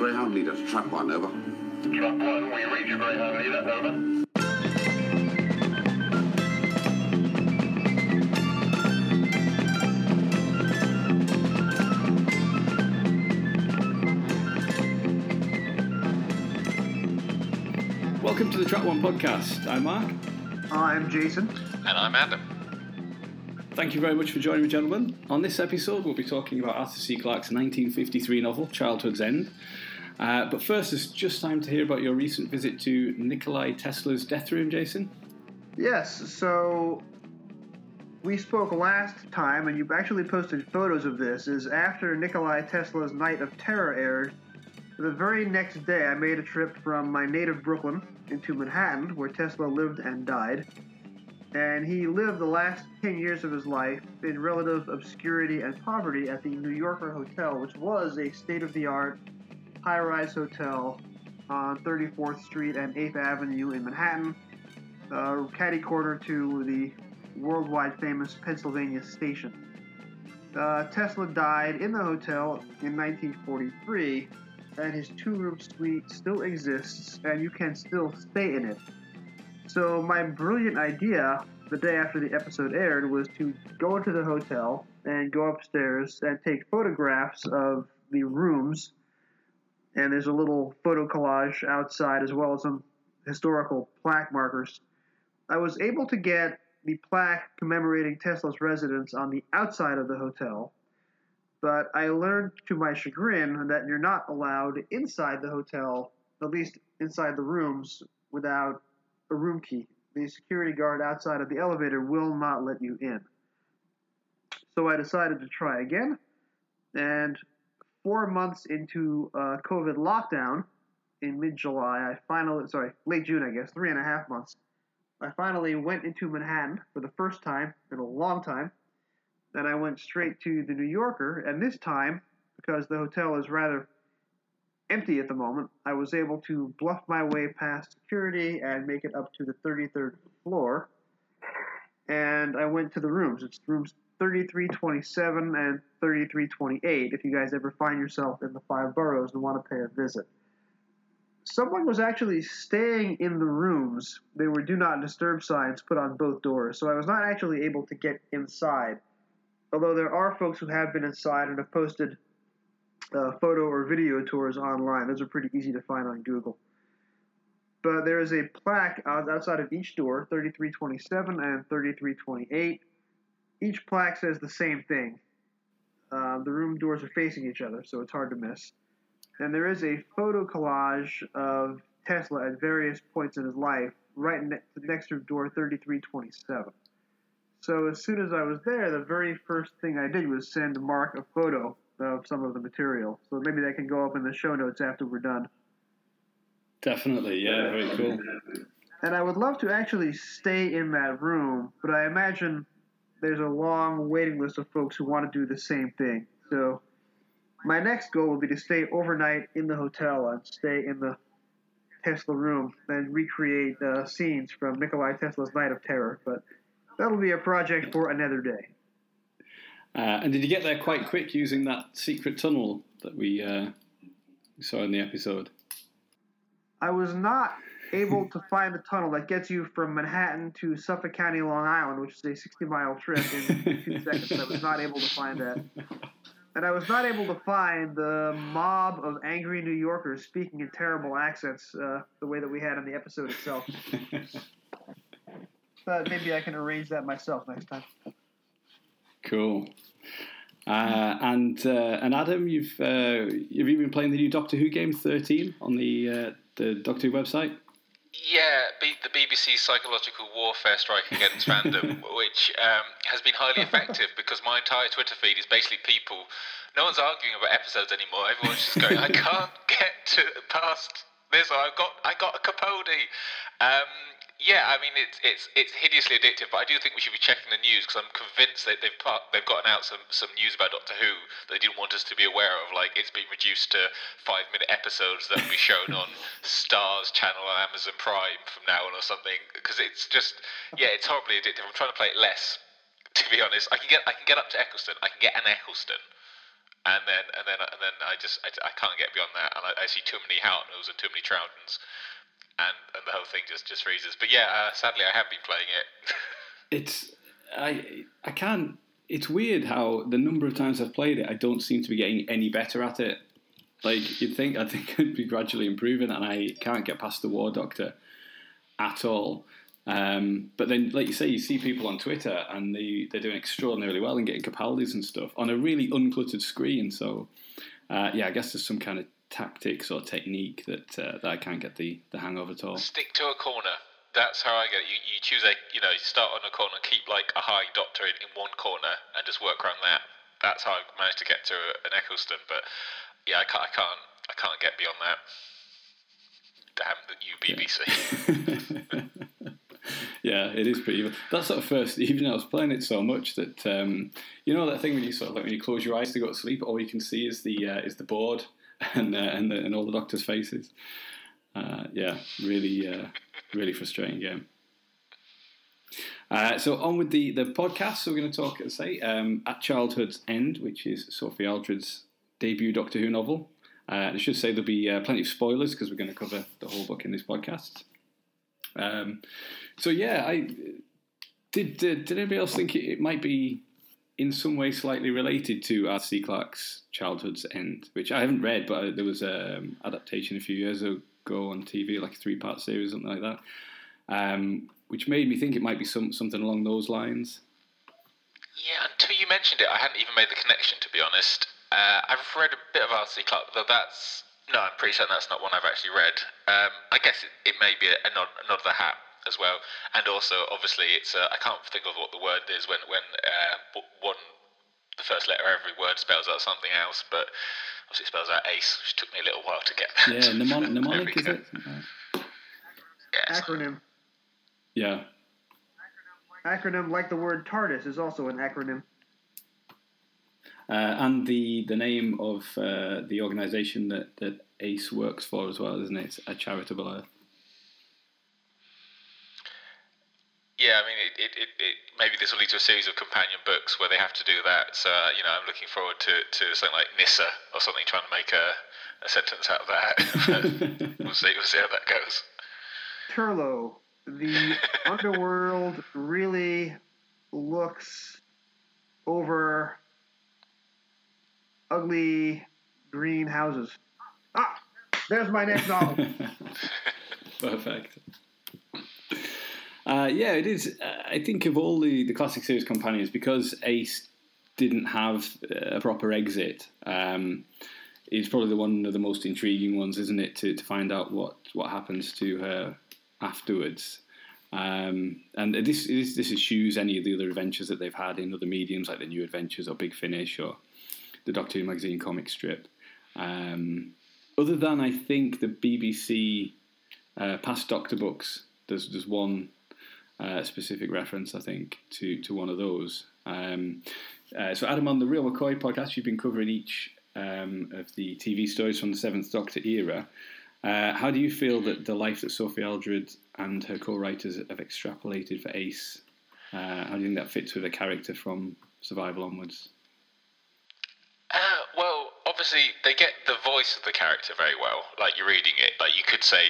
Greyhound leader to trap one, over. Trap one, we reach Greyhound leader, over. Welcome to the Trap One podcast. I'm Mark. I'm Jason. And I'm Adam. Thank you very much for joining me, gentlemen. On this episode, we'll be talking about Arthur C. Clarke's 1953 novel, Childhood's End. Uh, but first, it's just time to hear about your recent visit to Nikolai Tesla's death room, Jason. Yes, so we spoke last time, and you actually posted photos of this. Is after Nikolai Tesla's Night of Terror aired, the very next day I made a trip from my native Brooklyn into Manhattan, where Tesla lived and died. And he lived the last 10 years of his life in relative obscurity and poverty at the New Yorker Hotel, which was a state of the art high rise hotel on 34th Street and 8th Avenue in Manhattan, uh, catty corner to the worldwide famous Pennsylvania Station. Uh, Tesla died in the hotel in 1943, and his two room suite still exists, and you can still stay in it. So, my brilliant idea the day after the episode aired was to go into the hotel and go upstairs and take photographs of the rooms. And there's a little photo collage outside as well as some historical plaque markers. I was able to get the plaque commemorating Tesla's residence on the outside of the hotel, but I learned to my chagrin that you're not allowed inside the hotel, at least inside the rooms, without a room key. The security guard outside of the elevator will not let you in. So I decided to try again, and four months into uh, COVID lockdown in mid July, I finally, sorry, late June, I guess, three and a half months, I finally went into Manhattan for the first time in a long time. Then I went straight to the New Yorker, and this time, because the hotel is rather empty at the moment, I was able to bluff my way past security and make it up to the 33rd floor. And I went to the rooms. It's rooms 3327 and 3328 if you guys ever find yourself in the five boroughs and want to pay a visit. Someone was actually staying in the rooms. There were do not disturb signs put on both doors, so I was not actually able to get inside. Although there are folks who have been inside and have posted uh, photo or video tours online. Those are pretty easy to find on Google. But there is a plaque outside of each door, 3327 and 3328. Each plaque says the same thing. Uh, the room doors are facing each other, so it's hard to miss. And there is a photo collage of Tesla at various points in his life, right ne- next to door 3327. So as soon as I was there, the very first thing I did was send Mark a photo of some of the material. So maybe that can go up in the show notes after we're done. Definitely, yeah, very cool. And I would love to actually stay in that room, but I imagine there's a long waiting list of folks who want to do the same thing. So my next goal will be to stay overnight in the hotel and stay in the Tesla room and recreate uh, scenes from Nikolai Tesla's Night of Terror. But that'll be a project for another day. Uh, and did you get there quite quick using that secret tunnel that we uh, saw in the episode? I was not able to find the tunnel that gets you from Manhattan to Suffolk County, Long Island, which is a 60 mile trip in two seconds. I was not able to find that. And I was not able to find the mob of angry New Yorkers speaking in terrible accents uh, the way that we had in the episode itself. but maybe I can arrange that myself next time. Cool. Uh, and uh, and Adam, you've uh, have you been playing the new Doctor Who game thirteen on the uh, the Doctor Who website? Yeah, B- the BBC Psychological Warfare Strike Against Fandom, which um, has been highly effective because my entire Twitter feed is basically people. No one's arguing about episodes anymore. Everyone's just going, "I can't get to past this. I've got, I got a Capaldi." Um, yeah, I mean it's it's it's hideously addictive, but I do think we should be checking the news because I'm convinced that they've part, they've gotten out some some news about Doctor Who that they didn't want us to be aware of. Like it's been reduced to five minute episodes that will be shown on Stars channel on Amazon Prime from now on or something. Because it's just yeah, it's horribly addictive. I'm trying to play it less. To be honest, I can get I can get up to Eccleston. I can get an Eccleston. and then and then and then I just I, I can't get beyond that, and I, I see too many Hartnells and too many Troughtons, and and the whole thing just just freezes. But yeah, uh, sadly I have been playing it. it's I I can't. It's weird how the number of times I've played it, I don't seem to be getting any better at it. Like you'd think, I think I'd be gradually improving, and I can't get past the War Doctor at all. Um, but then, like you say, you see people on Twitter and they, they're doing extraordinarily well and getting Capaldis and stuff on a really uncluttered screen. So, uh, yeah, I guess there's some kind of tactics or technique that uh, that I can't get the, the hang of at all. Stick to a corner. That's how I get it. You, you choose a, you know, start on a corner, keep like a high doctor in, in one corner, and just work around that. That's how I managed to get to an Eccleston. But yeah, I can't, I can't, I can't get beyond that. Damn the you BBC. Yeah. yeah, it is pretty evil. That sort of first evening, I was playing it so much that um, you know that thing when you sort of like when you close your eyes to go to sleep, all you can see is the uh, is the board and uh, and, the, and all the doctors' faces. Uh, yeah, really, uh, really frustrating game. Uh, so on with the the podcast. So we're going to talk, say, um, at Childhood's End, which is Sophie Aldred's debut Doctor Who novel. Uh, I should say there'll be uh, plenty of spoilers because we're going to cover the whole book in this podcast. Um, so yeah, I did. Did, did anybody else think it, it, might be in some way slightly related to Arthur C. Clarke's Childhood's End, which I haven't read, but there was an adaptation a few years ago on TV, like a three-part series, something like that, um, which made me think it might be some something along those lines. Yeah, until you mentioned it, I hadn't even made the connection. To be honest, uh, I've read a bit of Arthur C. Clarke, though that's no, I'm pretty certain that's not one I've actually read. Um, I guess it, it may be a, a, nod, a nod of the hat as well, and also obviously it's uh, I can't think of what the word is when when uh, one the first letter of every word spells out something else, but obviously it spells out ace, which took me a little while to get. Yeah, mnemonic, mnemonic is it? Yeah, acronym. Yeah. Acronym like the word TARDIS is also an acronym. Uh, and the, the name of uh, the organisation that, that ACE works for as well, isn't it? It's a charitable earth. Yeah, I mean, it, it, it, it, maybe this will lead to a series of companion books where they have to do that. So, uh, you know, I'm looking forward to, to something like Nyssa or something, trying to make a, a sentence out of that. we'll see. We'll see how that goes. Turlough, the underworld really looks over ugly green houses. Ah, there's my next novel. Perfect. Uh, yeah, it is. Uh, I think of all the, the classic series companions, because Ace didn't have a proper exit, um, it's probably the one of the most intriguing ones, isn't it, to, to find out what, what happens to her afterwards. Um, and this, this this eschews any of the other adventures that they've had in other mediums, like the New Adventures or Big Finish or the Doctor Who magazine comic strip. Um, other than I think the BBC uh, past Doctor books, there's there's one uh, specific reference I think to to one of those. Um, uh, so Adam on the Real McCoy podcast, you've been covering each um, of the TV stories from the Seventh Doctor era. Uh, how do you feel that the life that Sophie Aldred and her co-writers have extrapolated for Ace? Uh, how do you think that fits with a character from Survival onwards? Uh, well, obviously they get the voice of the character very well. Like you're reading it, like you could say,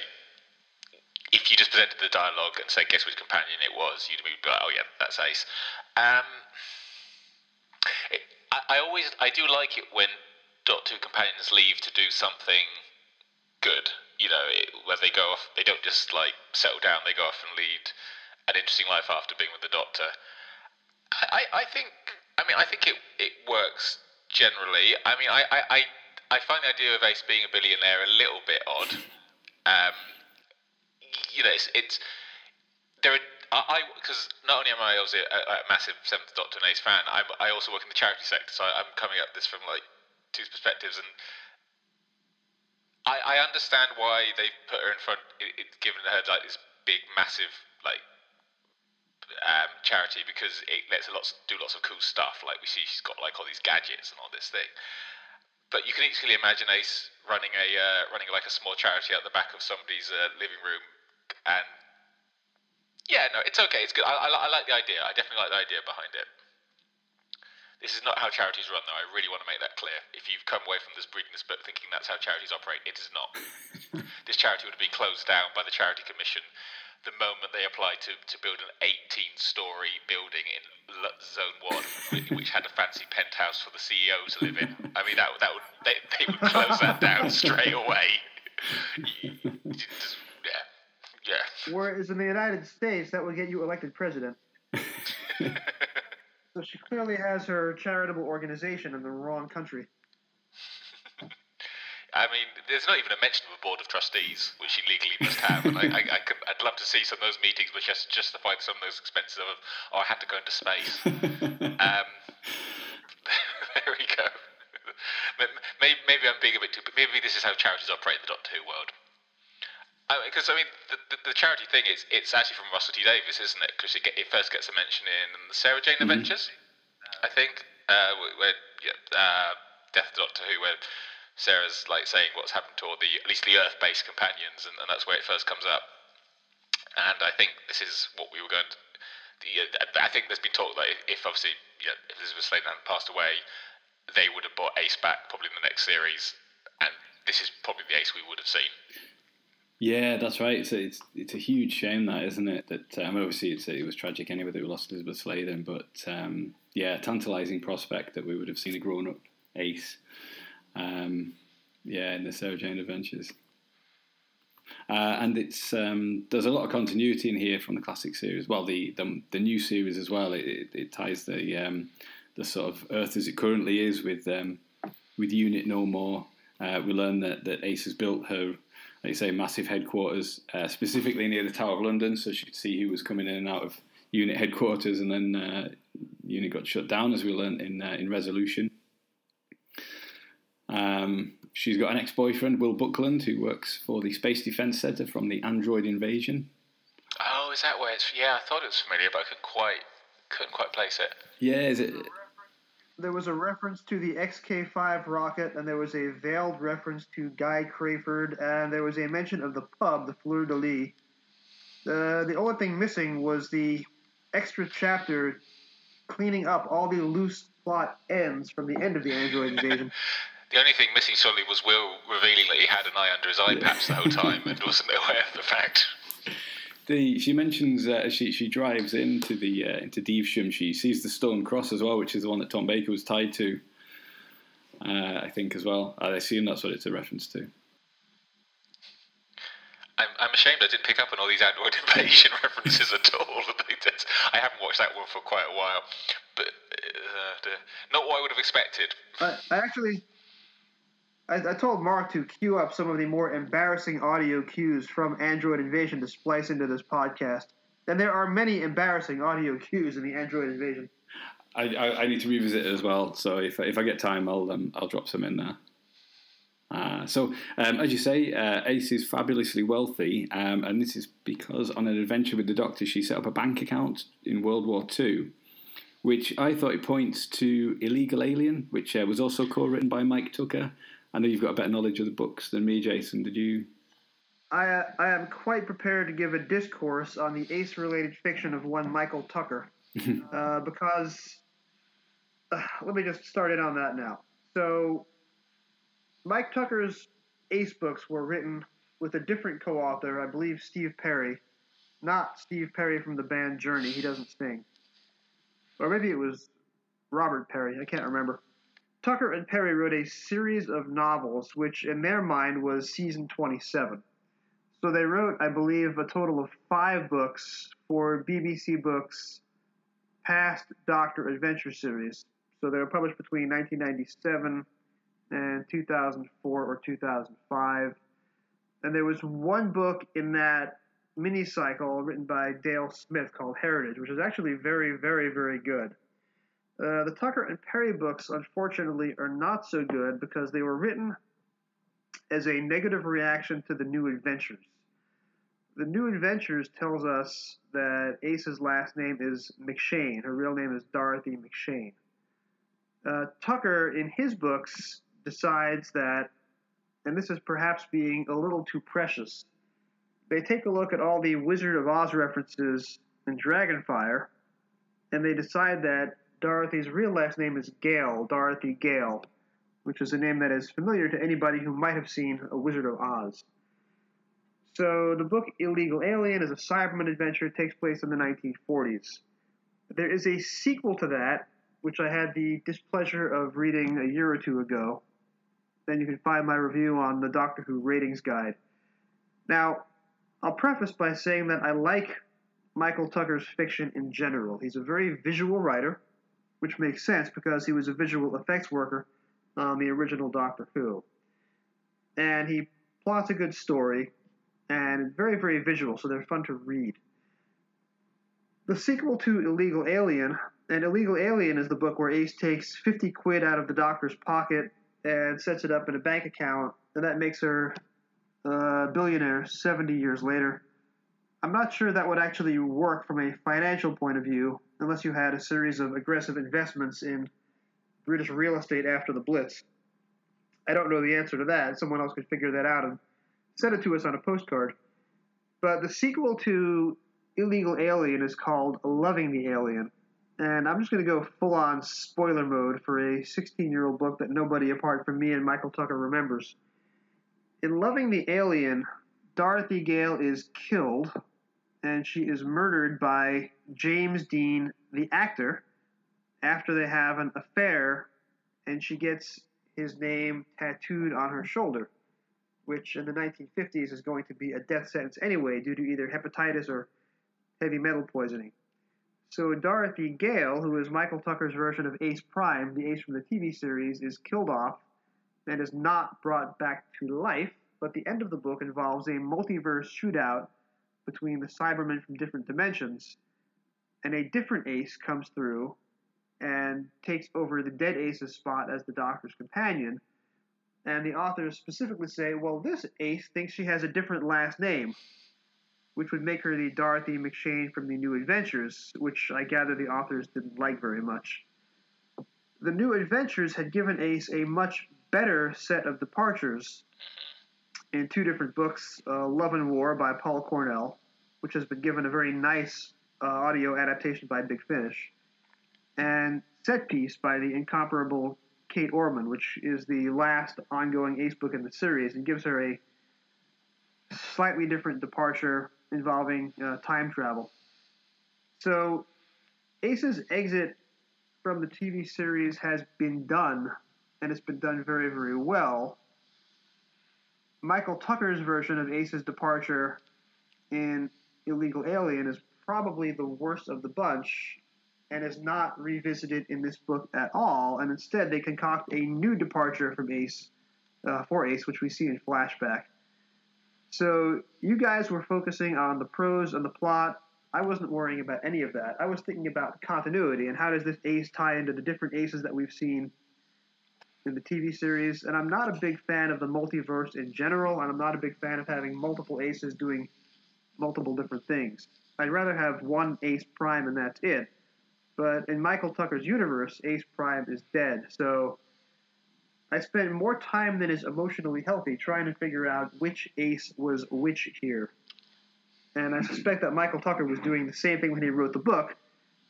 if you just presented the dialogue and said, "Guess which companion it was," you'd be like, "Oh yeah, that's Ace." Um, it, I, I always, I do like it when Doctor Who companions leave to do something good. You know, it, where they go off, they don't just like settle down; they go off and lead an interesting life after being with the Doctor. I, I think, I mean, I think it it works generally. I mean, I, I, I, I find the idea of Ace being a billionaire a little bit odd. Um, you know, it's, it's there are. I because not only am I obviously a, a, massive Seventh Doctor and Ace fan, I'm, I also work in the charity sector, so I, am coming at this from like two perspectives, and I, I understand why they put her in front, it, it, given her like this big, massive like um, charity because it lets her lots do lots of cool stuff. Like we see, she's got like all these gadgets and all this thing. But you can easily imagine Ace running a uh, running like a small charity at the back of somebody's uh, living room, and yeah, no, it's okay, it's good. I, I, I, like the idea. I definitely like the idea behind it. This is not how charities run, though. I really want to make that clear. If you've come away from this reading this book thinking that's how charities operate, it is not. this charity would have been closed down by the Charity Commission the moment they applied to, to build an 18 story building in L- Zone 1, which had a fancy penthouse for the CEO to live in. I mean, that, that would they, they would close that down straight away. Just- yeah. Whereas in the United States, that would get you elected president. So she clearly has her charitable organization in the wrong country. I mean, there's not even a mention of a board of trustees, which she legally must have. And I, I, I could, I'd love to see some of those meetings, which just justify some of those expenses of, oh, I had to go into space. um, there we go. Maybe, maybe I'm being a bit too. Maybe this is how charities operate in the Doctor Who world. Because I mean, the, the, the charity thing is it's actually from Russell T Davies, isn't it? Because it, get, it first gets a mention in the Sarah Jane Adventures, I think, uh, where- yeah, uh, Death Doctor Who, where Sarah's like saying what's happened to all the at least the Earth-based companions, and, and that's where it first comes up. And I think this is what we were going to. The, uh, I think there's been talk that if, if obviously you know, if Elizabeth Sladen hadn't passed away, they would have brought Ace back probably in the next series, and this is probably the Ace we would have seen. Yeah, that's right. A, it's it's a huge shame that, isn't it? That um, obviously it was tragic anyway that we lost Elizabeth Sladen, but um, yeah, tantalising prospect that we would have seen a grown up Ace. Um, yeah, in the Sarah Jane Adventures. Uh, and it's um, there's a lot of continuity in here from the classic series. Well, the the, the new series as well. It, it, it ties the um, the sort of Earth as it currently is with um, with Unit No More. Uh, we learn that, that Ace has built her, like you say, massive headquarters uh, specifically near the Tower of London, so she could see who was coming in and out of Unit headquarters, and then uh, Unit got shut down, as we learned in uh, in Resolution. Um, she's got an ex-boyfriend, Will Buckland, who works for the Space Defence Centre from the Android invasion. Oh, is that where it's? Yeah, I thought it was familiar, but I couldn't quite couldn't quite place it. Yeah, is it? There was a reference to the XK5 rocket, and there was a veiled reference to Guy Crayford, and there was a mention of the pub, the Fleur de Lis. Uh, the only thing missing was the extra chapter cleaning up all the loose plot ends from the end of the Android invasion. The only thing missing solely was Will revealing that he had an eye under his eye patch the whole time and wasn't aware of the fact. The, she mentions uh, she she drives into the uh, into Devesham. She sees the stone cross as well, which is the one that Tom Baker was tied to. Uh, I think as well. I assume that's what it's a reference to. I'm, I'm ashamed I didn't pick up on all these Android invasion references at all. I haven't watched that one for quite a while, but uh, not what I would have expected. I, I actually, I, I told Mark to queue up some of the more embarrassing audio cues from Android Invasion to splice into this podcast. And there are many embarrassing audio cues in the Android Invasion. I, I, I need to revisit it as well. So if, if I get time, I'll um, I'll drop some in there. Uh, so, um, as you say, uh, Ace is fabulously wealthy, um, and this is because on an adventure with the Doctor, she set up a bank account in World War II, which I thought it points to Illegal Alien, which uh, was also co-written by Mike Tucker. I know you've got a better knowledge of the books than me, Jason. Did you? I, uh, I am quite prepared to give a discourse on the Ace related fiction of one Michael Tucker. uh, because, uh, let me just start in on that now. So, Mike Tucker's Ace books were written with a different co author, I believe Steve Perry. Not Steve Perry from the band Journey, he doesn't sing. Or maybe it was Robert Perry, I can't remember. Tucker and Perry wrote a series of novels, which in their mind was season 27. So they wrote, I believe, a total of five books for BBC Books' past Doctor Adventure series. So they were published between 1997 and 2004 or 2005. And there was one book in that mini cycle written by Dale Smith called Heritage, which is actually very, very, very good. Uh, the Tucker and Perry books, unfortunately, are not so good because they were written as a negative reaction to the New Adventures. The New Adventures tells us that Ace's last name is McShane. Her real name is Dorothy McShane. Uh, Tucker, in his books, decides that, and this is perhaps being a little too precious, they take a look at all the Wizard of Oz references in Dragonfire, and they decide that Dorothy's real last name is Gale, Dorothy Gale, which is a name that is familiar to anybody who might have seen A Wizard of Oz. So the book Illegal Alien is a Cyberman adventure. It takes place in the 1940s. There is a sequel to that, which I had the displeasure of reading a year or two ago. Then you can find my review on the Doctor Who Ratings Guide. Now, I'll preface by saying that I like Michael Tucker's fiction in general. He's a very visual writer, which makes sense because he was a visual effects worker on the original Doctor Who. And he plots a good story, and very, very visual, so they're fun to read. The sequel to Illegal Alien, and Illegal Alien is the book where Ace takes 50 quid out of the doctor's pocket and sets it up in a bank account, and that makes her a billionaire 70 years later. I'm not sure that would actually work from a financial point of view unless you had a series of aggressive investments in British real estate after the Blitz. I don't know the answer to that. Someone else could figure that out and send it to us on a postcard. But the sequel to Illegal Alien is called Loving the Alien. And I'm just going to go full on spoiler mode for a 16 year old book that nobody apart from me and Michael Tucker remembers. In Loving the Alien, Dorothy Gale is killed and she is murdered by James Dean, the actor, after they have an affair and she gets his name tattooed on her shoulder, which in the 1950s is going to be a death sentence anyway due to either hepatitis or heavy metal poisoning. So Dorothy Gale, who is Michael Tucker's version of Ace Prime, the Ace from the TV series, is killed off and is not brought back to life. But the end of the book involves a multiverse shootout between the Cybermen from different dimensions, and a different Ace comes through and takes over the dead Ace's spot as the Doctor's companion. And the authors specifically say, well, this Ace thinks she has a different last name, which would make her the Dorothy McShane from the New Adventures, which I gather the authors didn't like very much. The New Adventures had given Ace a much better set of departures in two different books uh, Love and War by Paul Cornell, which has been given a very nice uh, audio adaptation by Big Finish, and Set Piece by the incomparable Kate Orman, which is the last ongoing Ace book in the series and gives her a slightly different departure involving uh, time travel. So, Ace's exit from the TV series has been done, and it's been done very, very well. Michael Tucker's version of Ace's departure in Illegal Alien is probably the worst of the bunch and is not revisited in this book at all. And instead, they concoct a new departure from Ace uh, for Ace, which we see in flashback. So you guys were focusing on the prose and the plot. I wasn't worrying about any of that. I was thinking about continuity and how does this Ace tie into the different Aces that we've seen in the TV series. And I'm not a big fan of the multiverse in general, and I'm not a big fan of having multiple Aces doing multiple different things. I'd rather have one Ace Prime and that's it. But in Michael Tucker's universe, Ace Prime is dead. So I spent more time than is emotionally healthy trying to figure out which Ace was which here. And I suspect that Michael Tucker was doing the same thing when he wrote the book,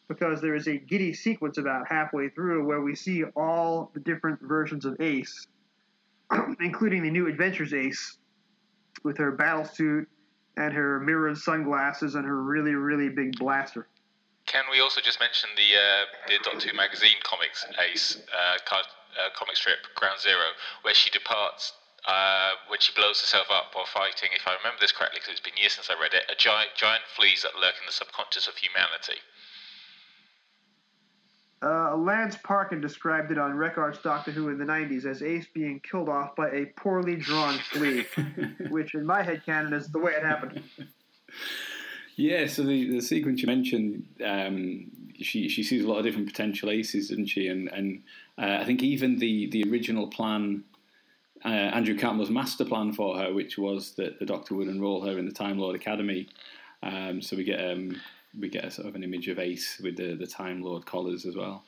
because there is a giddy sequence about halfway through where we see all the different versions of Ace, including the new Adventures Ace, with her battle suit and her mirrored sunglasses and her really, really big blaster. Can we also just mention the uh, the Doctor Who magazine comics Ace uh, uh, comic strip Ground Zero, where she departs uh, when she blows herself up while fighting, if I remember this correctly, because it's been years since I read it, a giant giant fleas that lurk in the subconscious of humanity. Uh, Lance Parkin described it on rec.arts.drwho in the 90s as Ace being killed off by a poorly drawn flea, which in my head canon is the way it happened. Yeah, so the, the sequence you mentioned, um, she she sees a lot of different potential aces, doesn't she? And and uh, I think even the the original plan, uh, Andrew Cartmel's master plan for her, which was that the Doctor would enrol her in the Time Lord Academy. Um, so we get um, we get a sort of an image of Ace with the the Time Lord collars as well.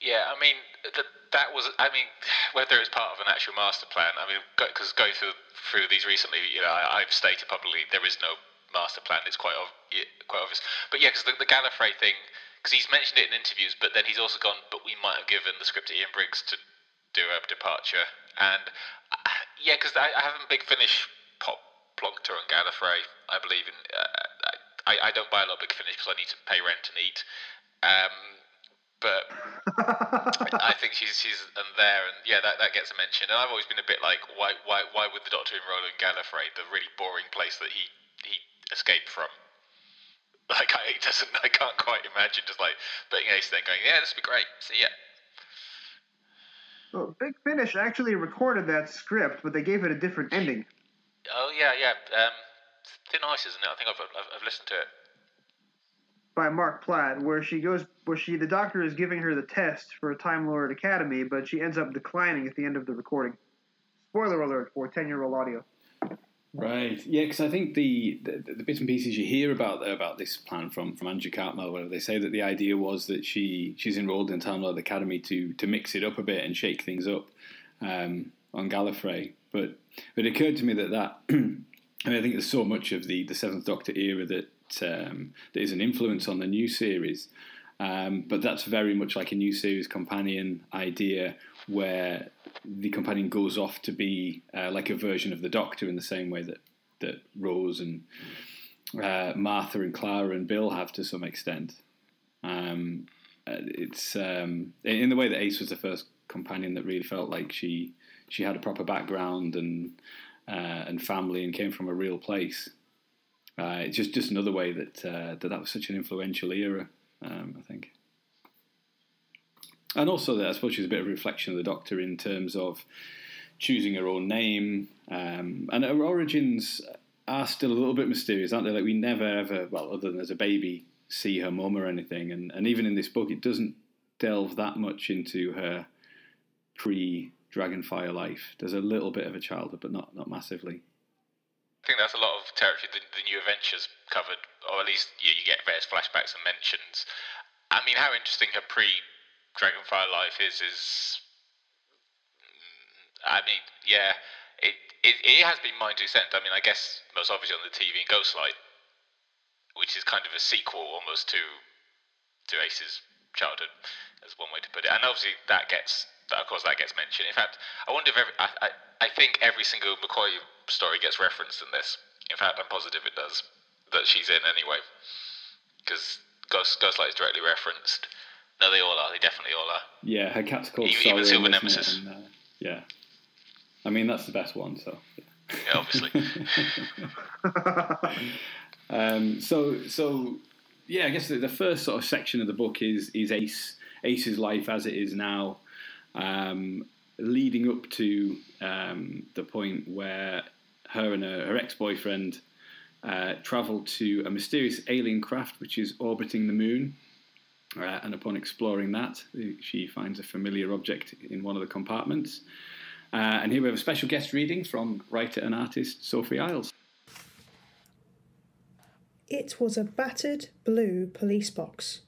Yeah, I mean that that was. I mean, whether it's part of an actual master plan. I mean, because go, going through through these recently, you know, I, I've stated publicly there is no master plan. It's quite quite obvious. But yeah, because the, the Gallifrey thing because he's mentioned it in interviews, but then he's also gone. But we might have given the script to Ian Briggs to do a departure, and uh, yeah, because I, I haven't big finish pop Plonkter and Gallifrey. I believe in. Uh, I, I don't buy a lot of big finish because I need to pay rent and eat. Um, but I think she's she's and there, and yeah, that, that gets a mention. And I've always been a bit like, why why why would the Doctor enroll in Gallifrey, the really boring place that he he escaped from? Like I doesn't, I can't quite imagine just like putting Ace there, going, yeah, this would be great. See ya. Well, Big Finish actually recorded that script, but they gave it a different ending. Oh yeah, yeah. Um, Thin Ice, isn't it? I think I've, I've, I've listened to it. by Marc Platt, where she goes, where she, the doctor is giving her the test for a Time Lord Academy, but she ends up declining at the end of the recording. Spoiler alert for 10 year old audio. Right. Yeah, because I think the, the the bits and pieces you hear about about this plan from from Andrew Cartmel, where they say that the idea was that she she's enrolled in Time Lord Academy to to mix it up a bit and shake things up um, on Gallifrey. But but it occurred to me that that I mean I think there's so much of the the Seventh Doctor era that um, that is an influence on the new series. Um, but that's very much like a new series companion idea where the companion goes off to be uh, like a version of the Doctor in the same way that, that Rose and uh, Martha and Clara and Bill have to some extent. Um, uh, it's um, in the way that Ace was the first companion that really felt like she she had a proper background and uh, and family and came from a real place. Uh, it's just just another way that uh, that that was such an influential era. Um, I think, and also that I suppose she's a bit of a reflection of the Doctor in terms of choosing her own name, um, and her origins are still a little bit mysterious, aren't they? Like we never ever, well, other than as a baby, see her mum or anything, and and even in this book, it doesn't delve that much into her pre Dragonfire life. There's a little bit of a childhood, but not not massively. I think that's a lot of territory the, the new adventures covered, or at least you, you get various flashbacks and mentions. I mean, how interesting her pre Dragonfire life is is. mm, I mean, yeah, it, it it has been mine to extent. I mean, I guess most obviously on the TV in Ghostlight, which is kind of a sequel almost to to Ace's childhood, as one way to put it. And obviously that gets of course that gets mentioned. In fact, I wonder if every, I, I I think every single McCoy story gets referenced in this. In fact, I'm positive it does that she's in anyway, because Ghost Ghostlight is directly referenced. No, they all are. They definitely all are. Yeah, her cat's called Even- even Silver? Nemesis. And, uh, yeah, I mean that's the best one. So. Yeah, obviously. um, so so yeah, I guess the, the first sort of section of the book is is Ace Ace's life as it is now, um, leading up to um, the point where her and her, her ex boyfriend uh, travel to a mysterious alien craft which is orbiting the moon. Uh, and upon exploring that, she finds a familiar object in one of the compartments. Uh, and here we have a special guest reading from writer and artist Sophie Isles. It was a battered blue police box.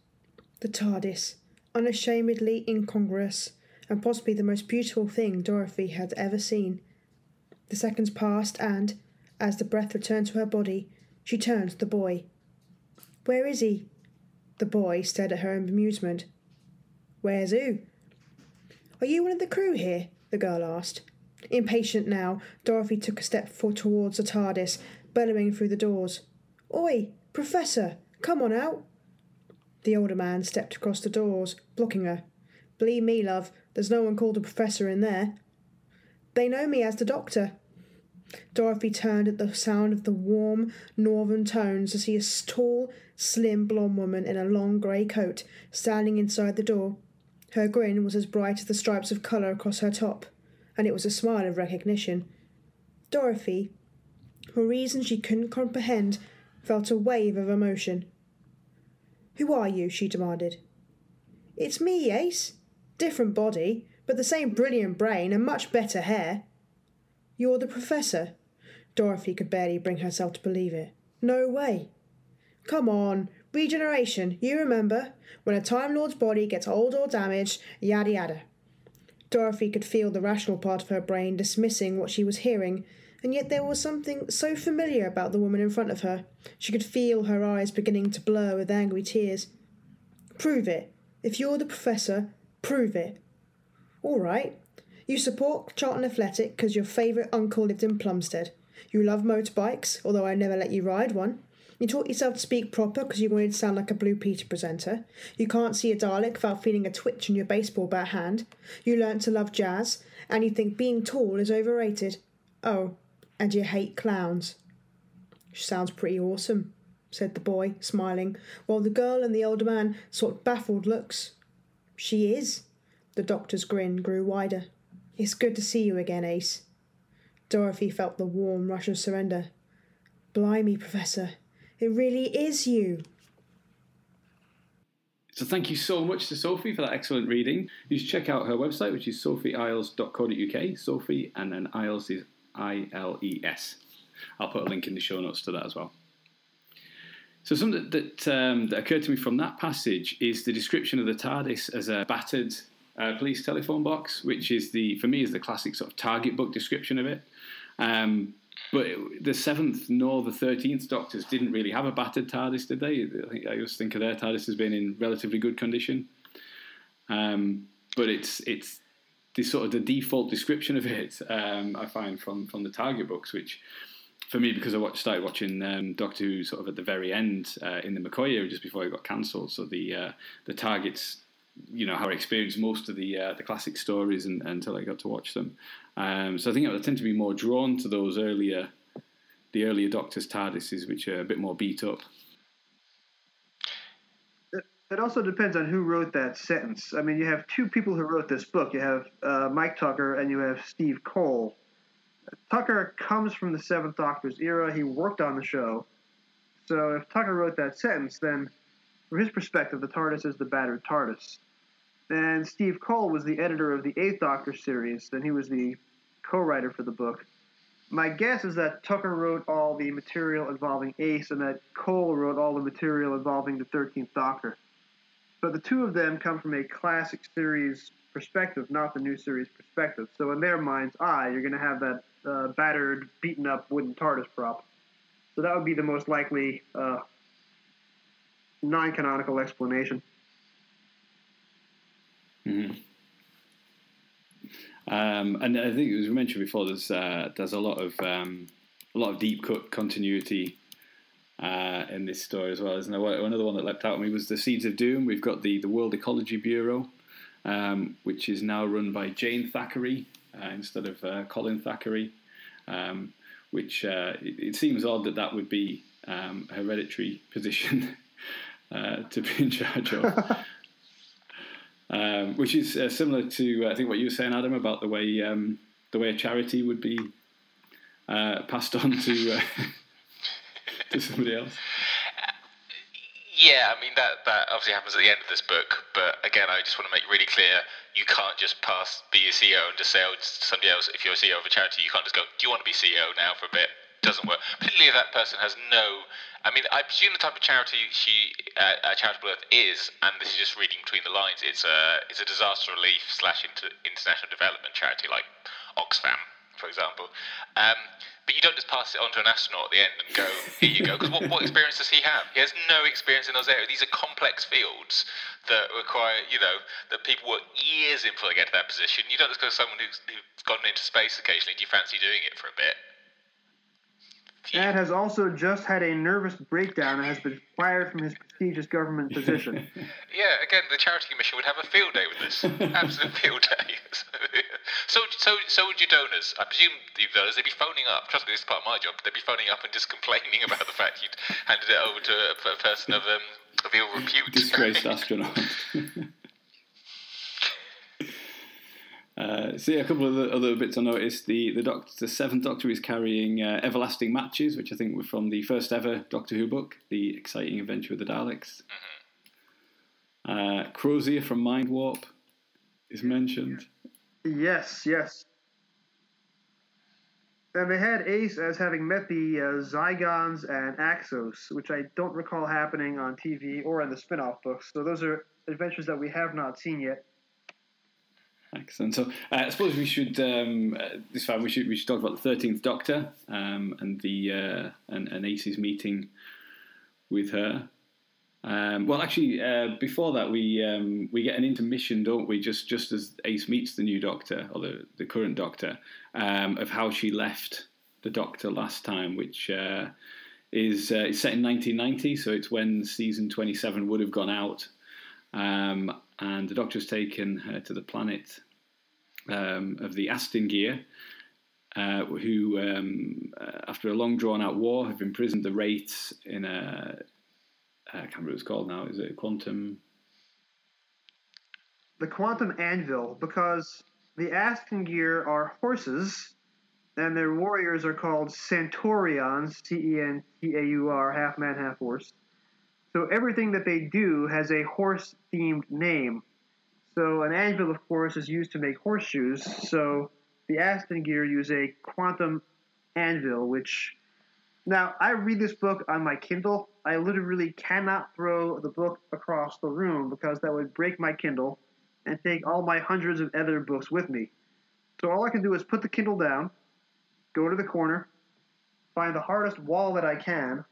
The TARDIS, unashamedly incongruous, and possibly the most beautiful thing Dorothy had ever seen. The seconds passed, and, as the breath returned to her body, she turned to the boy. Where is he? The boy stared at her in bemusement. Where's who? Are you one of the crew here? the girl asked. Impatient now, Dorothy took a step for towards the TARDIS, bellowing through the doors. Oi, Professor, come on out. The older man stepped across the doors, blocking her. Believe me, love, there's no one called a professor in there. They know me as the doctor. Dorothy turned at the sound of the warm northern tones to see a tall, slim blonde woman in a long grey coat standing inside the door. Her grin was as bright as the stripes of colour across her top, and it was a smile of recognition. Dorothy, for reasons she couldn't comprehend, felt a wave of emotion. Who are you? she demanded. It's me, Ace. Different body, but the same brilliant brain and much better hair. You're the professor? Dorothy could barely bring herself to believe it. No way. Come on, regeneration, you remember? When a Time Lord's body gets old or damaged, yada yada. Dorothy could feel the rational part of her brain dismissing what she was hearing, and yet there was something so familiar about the woman in front of her. She could feel her eyes beginning to blur with angry tears. Prove it. If you're the professor, prove it. All right. You support Charlton Athletic because your favourite uncle lived in Plumstead. You love motorbikes, although I never let you ride one. You taught yourself to speak proper because you wanted to sound like a Blue Peter presenter. You can't see a Dalek without feeling a twitch in your baseball bat hand. You learnt to love jazz, and you think being tall is overrated. Oh, and you hate clowns. She Sounds pretty awesome, said the boy, smiling, while the girl and the older man sought baffled looks. She is. The doctor's grin grew wider. It's good to see you again, Ace. Dorothy felt the warm rush of surrender. Blimey, Professor, it really is you. So thank you so much to Sophie for that excellent reading. You should check out her website, which is sophieisles.co.uk. Sophie and then Isles is I L E S. I'll put a link in the show notes to that as well. So something that um, that occurred to me from that passage is the description of the TARDIS as a battered uh, police telephone box, which is the for me is the classic sort of target book description of it. Um, but the seventh nor the thirteenth Doctors didn't really have a battered TARDIS, did they? I, always think of their TARDIS as being in relatively good condition. Um, but it's it's the sort of the default description of it. Um, I find from from the target books, which for me because I watched, started watching um, Doctor Who sort of at the very end uh, in the McCoy era, just before it got cancelled. So the uh, the targets you know how I experienced most of the uh, the classic stories and, until I got to watch them. Um, so I think I tend to be more drawn to those earlier, the earlier Doctor's TARDISes, which are a bit more beat up. It also depends on who wrote that sentence. I mean, you have two people who wrote this book. You have uh, Mike Tucker and you have Steve Cole. Tucker comes from the Seventh Doctor's era. He worked on the show. So if Tucker wrote that sentence, then from his perspective, the TARDIS is the battered TARDIS. And Steve Cole was the editor of the Eighth Doctor series, and he was the co-writer for the book. My guess is that Tucker wrote all the material involving Ace, and that Cole wrote all the material involving the Thirteenth Doctor. But the two of them come from a classic series perspective, not the new series perspective. So in their mind's eye, you're going to have that uh, battered, beaten up wooden TARDIS prop. So that would be the most likely uh, non-canonical explanation. Mm-hmm. Um, and I think, as we mentioned before, there's uh, there's a lot of um, a lot of deep cut continuity uh, in this story as well. Isn't there? Another one that leapt out at me was the Seeds of Doom. We've got the the World Ecology Bureau, um, which is now run by Jane Thackeray instead of uh, Colin Thackeray. Um, which uh, it, it, seems odd that that would be um, a hereditary position uh, to be in charge of. um, which is uh, similar to uh, I think what you were saying, Adam, about the way um, the way a charity would be uh, passed on to uh, to somebody else. Yeah, I mean that that obviously happens at the end of this book, but again, I just want to make really clear: you can't just pass be a CEO and just say, "Oh, somebody else." If you're a CEO of a charity, you can't just go, "Do you want to be CEO now for a bit?" doesn't work. Particularly if that person has no. I mean, I presume the type of charity she, uh, uh, Charitable Earth is, and this is just reading between the lines. It's a it's a disaster relief slash inter, international development charity like Oxfam, for example. Um, but you don't just pass it on to an astronaut at the end and go, here you go. Because what, what experience does he have? He has no experience in those areas. These are complex fields that require, you know, that people work years in before they get to that position. You don't just go to someone who's, who's gone into space occasionally. Do you fancy doing it for a bit? and has also just had a nervous breakdown and has been fired from his prestigious government position. yeah, again, the charity commission would have a field day with this. Absolute field day. so, so, so would your donors. I presume the donors they'd be phoning up. Trust me, this is part of my job. They'd be phoning up and just complaining about the fact you'd handed it over to a, a person of um, of ill repute. Disgraced astronaut. Uh, see a couple of the other bits I noticed. The the Doctor, the Seventh Doctor is carrying uh, everlasting matches, which I think were from the first ever Doctor Who book, The Exciting Adventure of the Daleks. Mm-hmm. Uh, Crozier from Mind Warp is mentioned. Yes, yes. And they had Ace as having met the uh, Zygons and Axos, which I don't recall happening on TV or in the spin off books. So those are adventures that we have not seen yet. Excellent. So uh, I suppose we should um, uh, this time we should we should talk about the thirteenth Doctor um, and the uh, and, and Ace's meeting with her. Um, well, actually, uh, before that, we um, we get an intermission, don't we? Just just as Ace meets the new Doctor or the, the current Doctor, um, of how she left the Doctor last time, which uh, is uh, set in 1990, so it's when season 27 would have gone out, um, and the Doctor's taken her to the planet um, of the Astingear, uh, who, um, uh, after a long drawn out war, have imprisoned the Wraiths in a I can't remember what it's called now. Is it quantum? The quantum anvil, because the Astingear are horses, and their warriors are called Centaurions, C E N T A U R, half man, half horse. So everything that they do has a horse themed name. So an anvil, of course, is used to make horseshoes. So the Aston gear use a quantum anvil, which now I read this book on my Kindle. I literally cannot throw the book across the room because that would break my Kindle and take all my hundreds of other books with me. So all I can do is put the Kindle down, go to the corner, find the hardest wall that I can,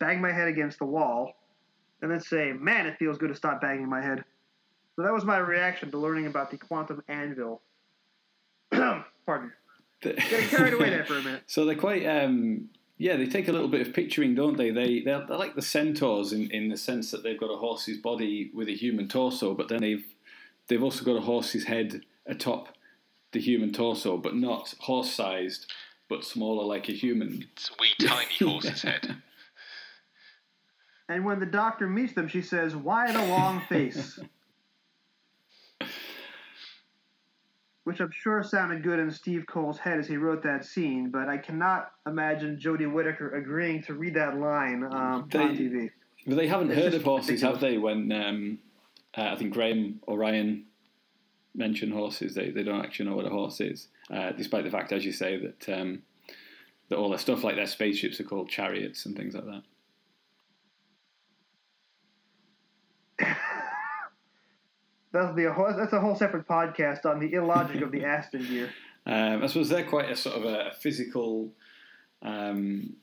bang my head against the wall, and then say, "Man, it feels good to stop banging my head." So that was my reaction to learning about the quantum anvil. Pardon. Getting carried away there for a minute. So they're quite, um, yeah, they take a little bit of picturing, don't they? They they're, they're like the centaurs in, in the sense that they've got a horse's body with a human torso, but then they've they've also got a horse's head atop the human torso, but not horse-sized, but smaller like a human. It's a wee tiny horse's head. And when the doctor meets them, she says, "Why the long face?" Which I'm sure sounded good in Steve Cole's head as he wrote that scene, but I cannot imagine Jodie Whittaker agreeing to read that line um, They- on TV. But they haven't It's heard of horses, ridiculous. have they? When um, uh, I think Graham or Ryan mentioned horses, they, they don't actually know what a horse is, uh, despite the fact, as you say, that um, that all their stuff like their spaceships are called chariots and things like that. That'll be a whole, that's a whole separate podcast on the illogic of the Aston gear. Um, I suppose they're quite a sort of a physical um,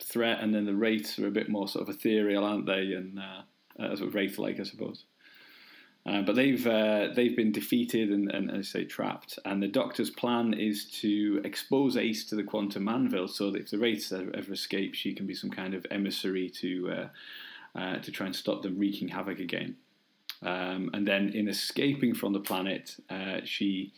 threat, and then the wraiths are a bit more sort of ethereal, aren't they? And uh, uh, sort of wraith-like, I suppose. Uh, but they've uh, they've been defeated and, and, as I say, trapped. And the Doctor's plan is to expose Ace to the quantum anvil, so that if the wraiths ever, ever escape, she can be some kind of emissary to uh, uh, to try and stop them wreaking havoc again. Um, and then, in escaping from the planet, uh, she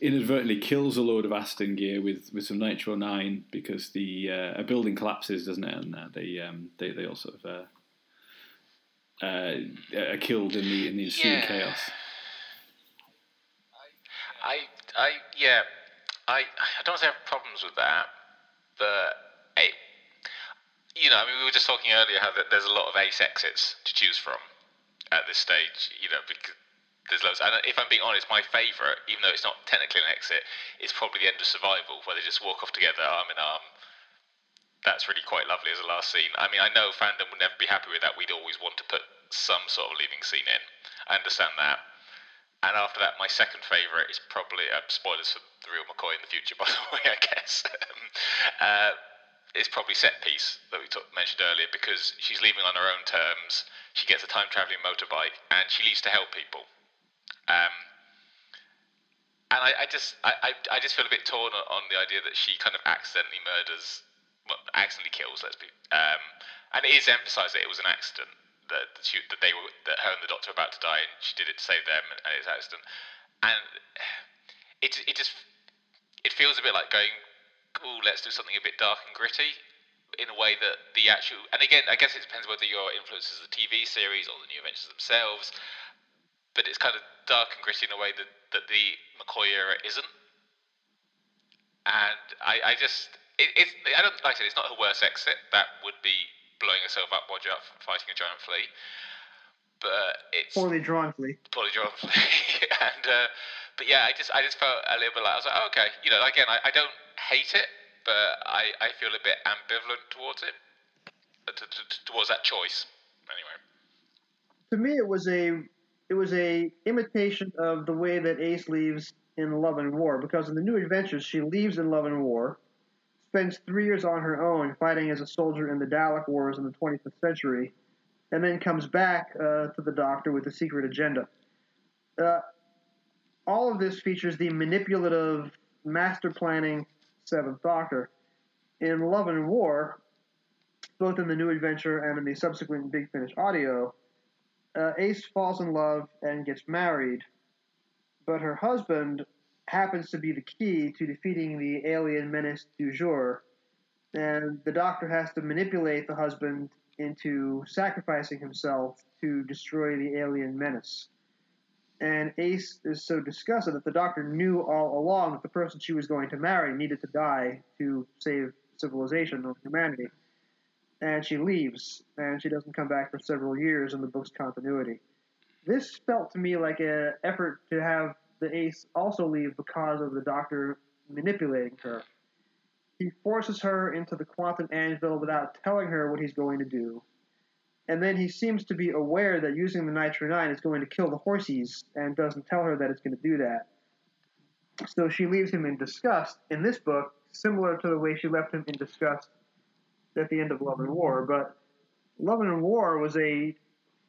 inadvertently kills a load of Aston gear with, with some nitro nine because the uh, a building collapses, doesn't it? And uh, they um, they they all sort of uh, uh, are killed in the in the ensuing Yeah. chaos. I, I, yeah, I, I don't have problems with that, but it, you know, I mean, we were just talking earlier how that there's a lot of ace exits to choose from at this stage, you know, because there's loads. And if I'm being honest, my favourite, even though it's not technically an exit, is probably the end of Survival, where they just walk off together, arm in arm. That's really quite lovely as a last scene. I mean, I know fandom would never be happy with that. We'd always want to put some sort of leaving scene in. I understand that. And after that, my second favourite is probably uh, spoilers for the real McCoy in the future, by the way, I guess. Um, uh, it's probably set piece that we talk, mentioned earlier because she's leaving on her own terms. She gets a time traveling motorbike and she leaves to help people. Um, and I, I just I, I, I just feel a bit torn on, the idea that she kind of accidentally murders, well, accidentally kills. Let's be. Um, and it is emphasised that it was an accident that she, that they were that her and the doctor were about to die, and she did it to save them, and, and it's an accident. And it it just it feels a bit like going, "Ooh, let's do something a bit dark and gritty." In a way that the actual, and again, I guess it depends whether your influence is the TV series or the New Adventures themselves but it's kind of dark and gritty in a way that, that the McCoy era isn't. And I, I just, it, it's, I don't like I said, it's not her worst exit. That would be blowing herself up while fighting a giant flea. But it's Poorly drawn flea. poorly drawn flea. and uh, but yeah, I just, I just felt a little bit like I was like, oh, okay, you know, again, I, I don't hate it, but I, I feel a bit ambivalent towards it, uh, towards that choice. Anyway. To me, it was a it was a imitation of the way that Ace leaves in Love and War because in the New Adventures she leaves in Love and War, spends three years on her own fighting as a soldier in the Dalek Wars in the 25th century, and then comes back uh, to the Doctor with a secret agenda. Uh, all of this features the manipulative, master planning Seventh Doctor. In Love and War, both in the new adventure and in the subsequent Big Finish audio, uh, Ace falls in love and gets married, but her husband happens to be the key to defeating the alien menace du jour, and the doctor has to manipulate the husband into sacrificing himself to destroy the alien menace. And Ace is so disgusted that the doctor knew all along that the person she was going to marry needed to die to save civilization or humanity. And she leaves, and she doesn't come back for several years in the book's continuity. This felt to me like an effort to have the ace also leave because of the doctor manipulating her. He forces her into the quantum anvil without telling her what he's going to do. And then he seems to be aware that using the Nitro 9 is going to kill the horsies and doesn't tell her that it's going to do that. So she leaves him in disgust in this book, similar to the way she left him in disgust at the end of Love and War. But Love and War was a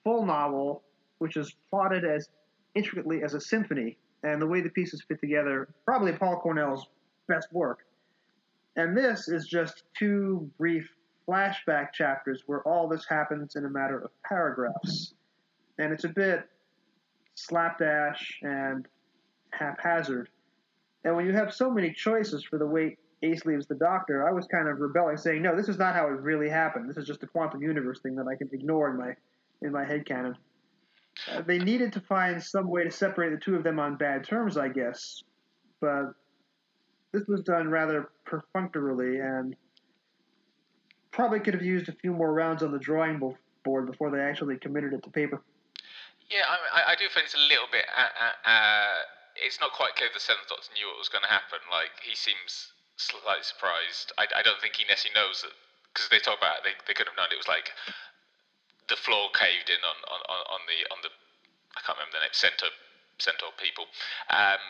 full novel which is plotted as intricately as a symphony, and the way the pieces fit together, probably Paul Cornell's best work. And this is just two brief flashback chapters where all this happens in a matter of paragraphs. And it's a bit slapdash and haphazard. And when you have so many choices for the way Ace leaves the Doctor, I was kind of rebelling, saying, "No, this is not how it really happened. This is just a quantum universe thing that I can ignore in my in my head canon." Uh, they needed to find some way to separate the two of them on bad terms, I guess, but this was done rather perfunctorily and probably could have used a few more rounds on the drawing board before they actually committed it to paper. Yeah, I, I do think it's a little bit. Uh, uh, uh, it's not quite clear the Seventh Doctor knew what was going to happen. Like he seems slightly surprised. I, I don't think he necessarily knows that because they talk about it, they they could have known it was like the floor caved in on, on, on the on the I can't remember the name centaur centaur people, um,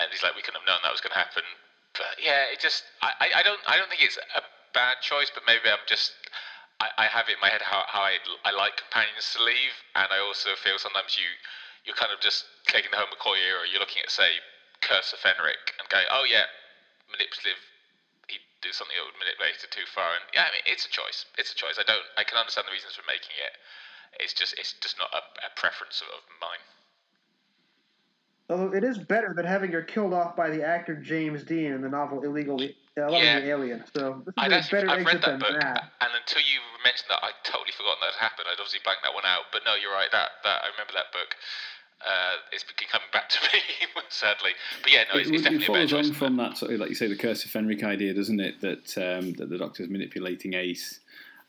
and he's like we couldn't have known that was going to happen. But yeah, it just I, I don't I don't think it's a bad choice, but maybe I'm just I, I have it in my head how, how I, I like companions to leave, and I also feel sometimes you you're kind of just taking the home McCoy or You're looking at say Curse of Fenric and going, oh yeah, manipulative. He'd do something that would manipulate it too far, and yeah, I mean it's a choice. It's a choice. I don't I can understand the reasons for making it. It's just it's just not a, a preference of mine. Although it is better than having her killed off by the actor James Dean in the novel Illegally uh, Yeah. the Alien. So this is I'd a actually, better I've read that than book, that. and until you mentioned that, I'd totally forgotten that had happened. I'd obviously blanked that one out. But no, you're right. That that I remember that book. Uh, it's been coming back to me, sadly. But yeah, no, it's, it, it's it definitely a follows better on from that, sort of, like you say, the curse of Fenric idea, doesn't it? That um, that the Doctor's manipulating Ace,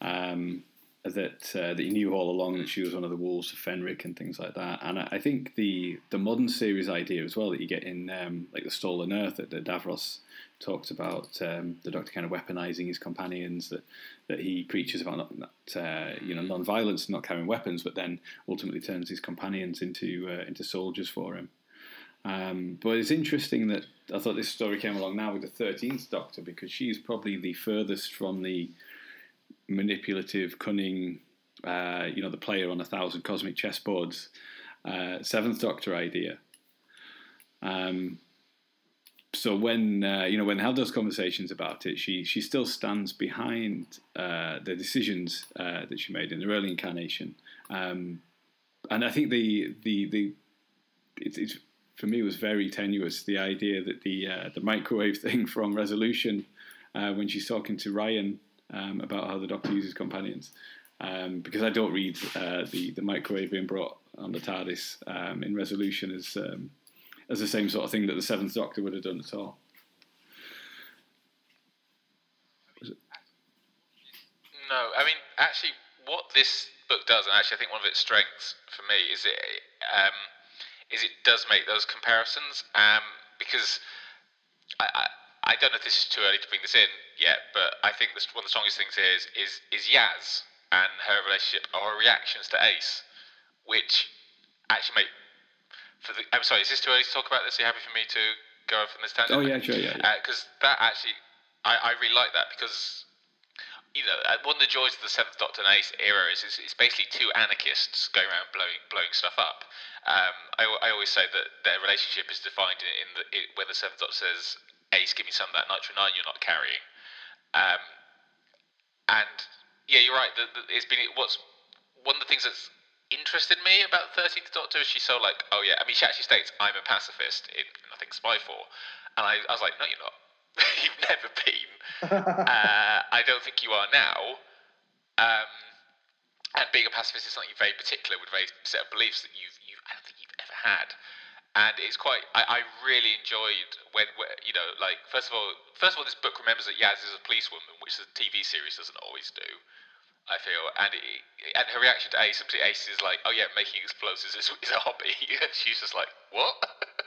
um, that uh, that he knew all along that she was one of the wolves of Fenric and things like that. And I, I think the the modern series idea as well that you get in um, like the Stolen Earth that, that Davros talked about, um, the Doctor kind of weaponizing his companions, that that he preaches about not, not uh, you know non-violence, not carrying weapons, but then ultimately turns his companions into uh, into soldiers for him. Um, but it's interesting that I thought this story came along now with the Thirteenth Doctor because she's probably the furthest from the manipulative, cunning, uh, you know, the player on a thousand cosmic chessboards, uh, Seventh Doctor idea. Um, so when uh, you know when have those conversations about it, she she still stands behind uh, the decisions uh, that she made in the early incarnation, um, and I think the the the it's, it's for me was very tenuous the idea that the uh, the microwave thing from Resolution uh, when she's talking to Ryan um, about how the Doctor uses companions. Um, because I don't read uh, the the microwave being brought on the TARDIS um, in Resolution as um, as the same sort of thing that the Seventh Doctor would have done at all. No, I mean, actually, what this book does, and actually, I think one of its strengths for me is it um, is it does make those comparisons. Um, because I, I I don't know if this is too early to bring this in yet, but I think this, one of the strongest things here is is is Yaz and her relationship or her reactions to Ace, which actually make for the. I'm sorry, is this too early to talk about this? Are you happy for me to go off on this tangent? Oh yeah, sure, yeah. yeah. because that actually I, I really like that because you know, uh, one of the joys of the Seventh Doctor and Ace era is, is it's basically two anarchists going around blowing blowing stuff up. Um, I, I always say that their relationship is defined in, in the it, where the Seventh Doctor says, "Ace, give me some of that nitro nine you're not carrying," um, and yeah, you're right. The, the, it's been what's one of the things that's interested me about Thirteenth Doctor is she's so like, oh yeah. I mean, she actually states, "I'm a pacifist." In I think Spyfall, and I, I was like, no, you're not. You've never been. uh, I don't think you are now. Um, and being a pacifist is something very particular with a very set of beliefs that you've, you I don't think you've ever had. And it's quite. I, I really enjoyed when, when, you know, like first of all, first of all, this book remembers that Yaz is a policewoman, which the TV series doesn't always do. I feel, and it, and her reaction to Ace, simply Ace is like, "Oh yeah, making explosives is, is a hobby." she's just like, "What?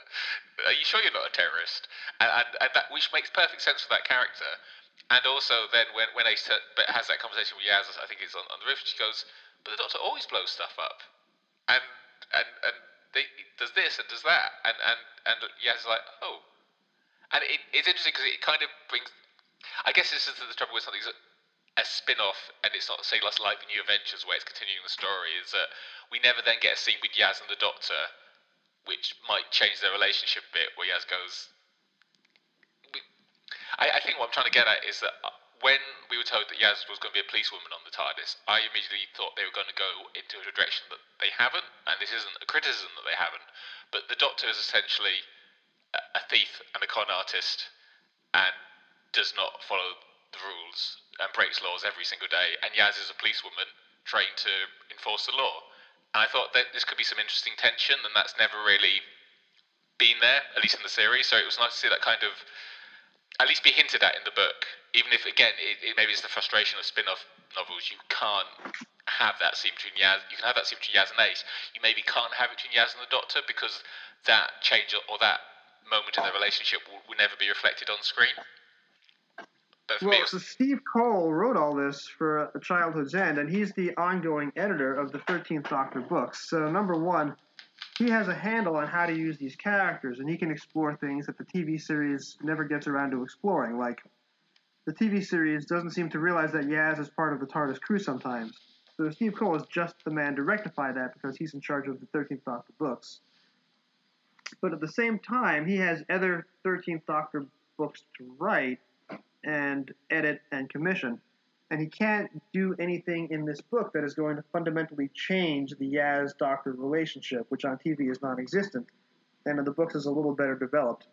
Are you sure you're not a terrorist?" And, and, and that which makes perfect sense for that character. And also, then when when Ace has that conversation with Yaz, I think it's on, on the roof, she goes, "But the Doctor always blows stuff up," and and and they, does this and does that, and and and Yaz is like, "Oh," and it, it's interesting because it kind of brings. I guess this is the trouble with something a spin-off and it's not say like the new Adventures where it's continuing the story is that we never then get a scene with Yaz and the Doctor which might change their relationship a bit where Yaz goes I, I, think what I'm trying to get at is that uh, when we were told that Yaz was going to be a policewoman on the TARDIS, I immediately thought they were going to go into a direction that they haven't, and this isn't a criticism that they haven't, but the Doctor is essentially a thief and a con artist and does not follow the rules and breaks laws every single day, and Yaz is a policewoman trained to enforce the law. And I thought that this could be some interesting tension, and that's never really been there, at least in the series. So it was nice to see that kind of at least be hinted at in the book, even if again it, it, maybe it's the frustration of spin-off novels. You can't have that scene between Yaz. You can have that scene between Yaz and Ace. You maybe can't have it between Yaz and the Doctor because that change or that moment in their relationship will, will never be reflected on screen. Well, so Steve Cole wrote all this for A Childhood's End, and he's the ongoing editor of the 13th Doctor books. So, number one, he has a handle on how to use these characters, and he can explore things that the TV series never gets around to exploring. Like, the TV series doesn't seem to realize that Yaz is part of the TARDIS crew sometimes. So, Steve Cole is just the man to rectify that because he's in charge of the 13th Doctor books. But at the same time, he has other 13th Doctor books to write and edit and commission. And he can't do anything in this book that is going to fundamentally change the Yaz Doctor relationship, which on TV is non existent, and in the books is a little better developed.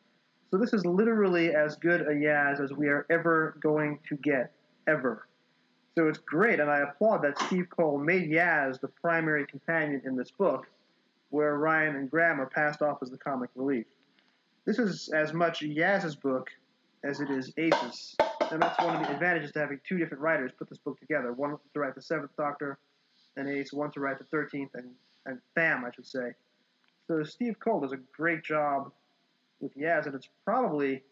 So this is literally as good a Yaz as we are ever going to get, ever. So it's great, and I applaud that Steve Cole made Yaz the primary companion in this book, where Ryan and Graham are passed off as the comic relief. This is as much Yaz's book as it is Ace's. And that's one of the advantages to having two different writers put this book together. One to write the Seventh Doctor and Ace, one to write the Thirteenth and and Fam, I should say. So Steve Cole does a great job with Yaz, and it's probably,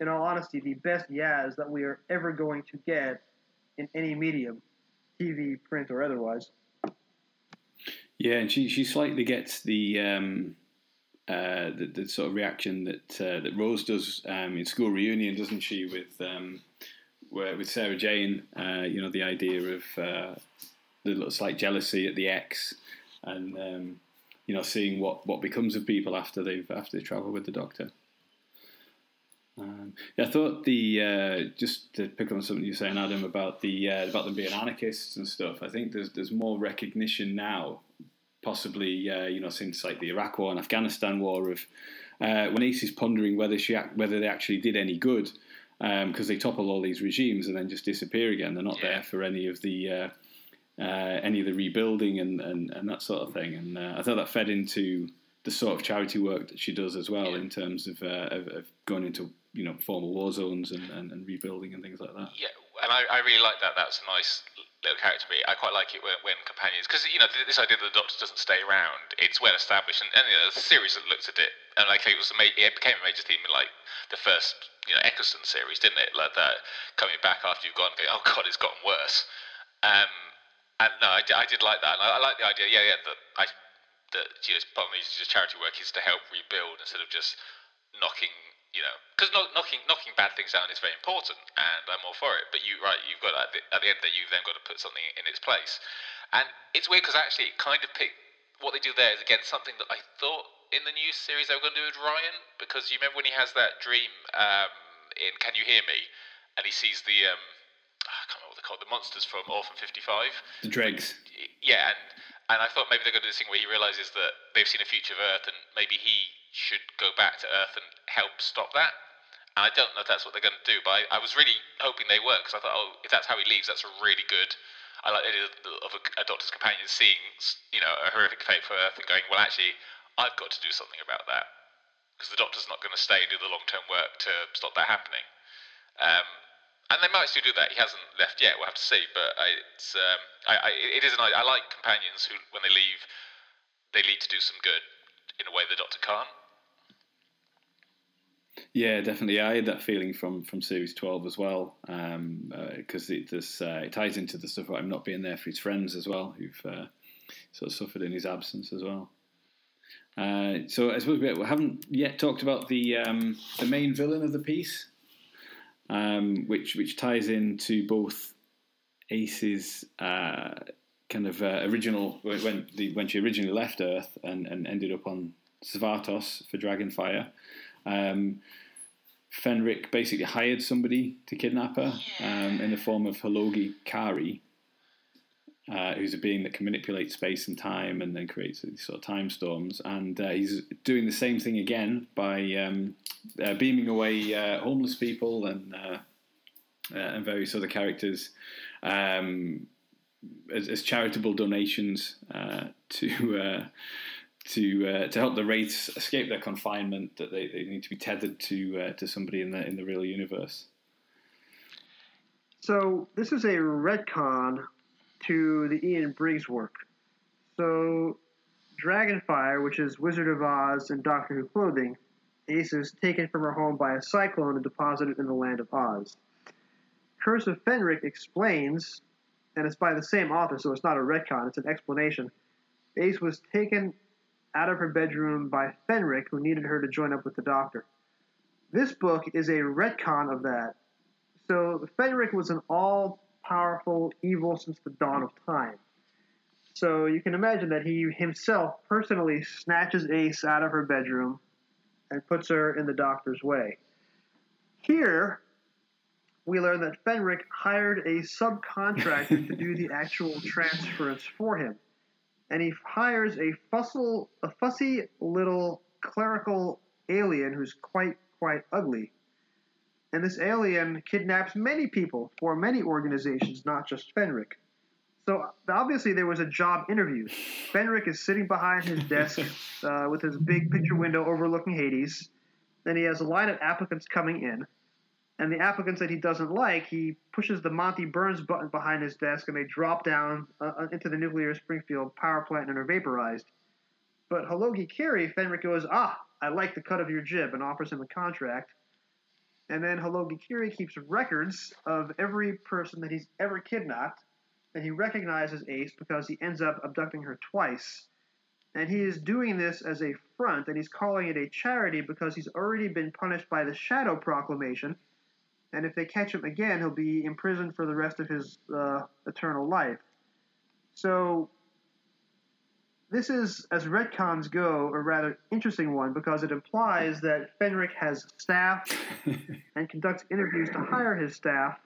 in all honesty, the best Yaz that we are ever going to get in any medium, TV, print, or otherwise. Yeah, and she she slightly gets the um, uh, the, the, sort of reaction that uh, that Rose does um, in School Reunion, doesn't she? With um, where, with Sarah Jane, uh, you know, the idea of uh, the little slight jealousy at the ex, and um, you know, seeing what, what becomes of people after they've after they travel with the Doctor. Um, yeah, I thought the uh, just to pick on something you're saying, Adam, about the uh, about them being anarchists and stuff. I think there's there's more recognition now possibly uh, you know since like the Iraq War and Afghanistan War of uh, when Ace is pondering whether she whether they actually did any good because um, they topple all these regimes and then just disappear again. They're not yeah. there for any of the uh, uh, any of the rebuilding and, and, and that sort of thing. And uh, I thought that fed into the sort of charity work that she does as well yeah. in terms of, uh, of, of going into you know former war zones and, and, and rebuilding and things like that. Yeah, and I, I really like that. That's a nice little character beat. I quite like it when, when companions, because you know this idea that the Doctor doesn't stay around. It's well established, and, and you know, the series that looked at it, and like it was, a it became a major theme in like the first you know Eccleston series, didn't it? Like that coming back after you've gone, oh god, it's gotten worse. Um, and no, I, I did like that. And I, I like the idea. Yeah, yeah. That I that you know, part of me just charity work is to help rebuild instead of just knocking you know, because knocking knocking bad things down is very important, and I'm all for it. But you right, you've got at the, at the end that you've then got to put something in its place, and it's weird because actually it kind of pick what they do there is again something that I thought in the new series they were going to do with Ryan because you remember when he has that dream um, in Can You Hear Me, and he sees the um, I can't remember what they're called, the monsters from Orphan 55. The dregs. Yeah, and and I thought maybe they're going to do this thing where he realizes that they've seen a future of Earth, and maybe he should go back to Earth and help stop that. And I don't know if that's what they're going to do, but I, I was really hoping they were because I thought, oh, if that's how he leaves, that's really good. I like the idea of a, a doctor's companion seeing, you know, a horrific fate for Earth and going, well, actually, I've got to do something about that because the doctor's not going to stay and do the long-term work to stop that happening. Um, and they might still do that. He hasn't left yet. We'll have to see. But I, it's um, I, I, it is an I like companions who, when they leave, they lead to do some good in a way the Doctor can't. Yeah, definitely. I had that feeling from from series twelve as well, because um, uh, it this uh, it ties into the stuff about him not being there for his friends as well, who've uh, sort of suffered in his absence as well. Uh, so I suppose we haven't yet talked about the um, the main villain of the piece, um, which which ties into both Ace's uh, kind of uh, original when the, when she originally left Earth and, and ended up on Svartos for Dragonfire. Um, Fenric basically hired somebody to kidnap her um, in the form of Hologi Kari, uh, who's a being that can manipulate space and time and then creates these sort of time storms. And uh, he's doing the same thing again by um, uh, beaming away uh, homeless people and uh, uh, and various other characters um, as, as, charitable donations to. To uh, to help the wraiths escape their confinement, that they, they need to be tethered to uh, to somebody in the in the real universe. So this is a retcon to the Ian Briggs work. So, Dragonfire, which is Wizard of Oz and Doctor Who clothing, Ace is taken from her home by a cyclone and deposited in the land of Oz. Curse of Fenric explains, and it's by the same author, so it's not a retcon, it's an explanation. Ace was taken out of her bedroom by Fenric, who needed her to join up with the Doctor. This book is a retcon of that. So Fenric was an all powerful evil since the dawn of time. So you can imagine that he himself personally snatches Ace out of her bedroom and puts her in the doctor's way. Here, we learn that Fenric hired a subcontractor to do the actual transference for him. And he hires a fussy, a fussy little clerical alien who's quite, quite ugly and this alien kidnaps many people for many organizations, not just Fenric. So obviously there was a job interview. Fenric is sitting behind his desk uh, with his big picture window overlooking Hades. Then he has a line of applicants coming in, and the applicants that he doesn't like, he pushes the Monty Burns button behind his desk, and they drop down uh, uh into the nuclear Springfield power plant and are vaporized. But Hologi Kiri, Fenric goes, "Ah, I like the cut of your jib," and offers him a contract. And then Hologi Kiri keeps records of every person that he's ever kidnapped, and he recognizes Ace because he ends up abducting her twice. And he is doing this as a front, and he's calling it a charity because he's already been punished by the Shadow Proclamation. And if they catch him again, he'll be imprisoned for the rest of his uh, eternal life. So this is, as retcons go, a rather interesting one because it implies that Fenric has staff and conducts interviews to hire his staff,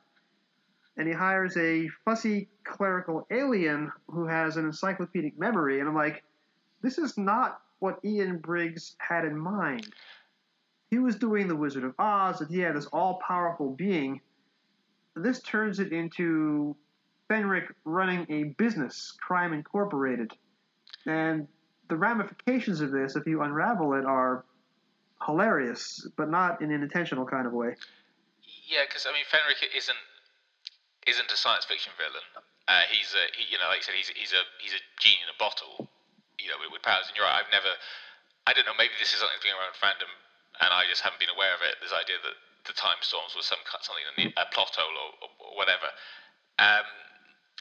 and he hires a fussy clerical alien who has an encyclopedic memory. And I'm like, this is not what Ian Briggs had in mind. He was doing The Wizard of Oz, and had this all powerful being. This turns it into Fenric running a business, Crime Incorporated and the ramifications of this, if you unravel it, are hilarious, but not in an intentional kind of way. Yeah, because I mean, Fenric isn't isn't a science fiction villain. Uh, he's a he, you know, like I said, he's he's a he's a genie in a bottle. You know, with, with powers. And you're right. I've never. I don't know. Maybe this is something around fandom, and I just haven't been aware of it. This idea that the time storms was some something in a plot hole or, or, whatever. Um,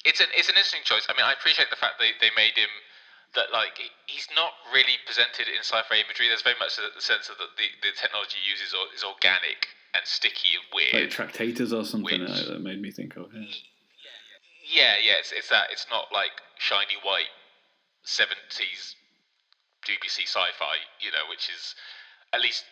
it's an it's an interesting choice. I mean, I appreciate the fact they they made him that like he's not really presented in sci-fi imagery. There's very much the the sense of that the, the technology he uses or- is organic and sticky and weird. Like Tractators or something Which- uh, that made me think of. Yeah. Yeah, yeah, it's, it's that. It's not like shiny white seventies BBC sci-fi, you know, which is at least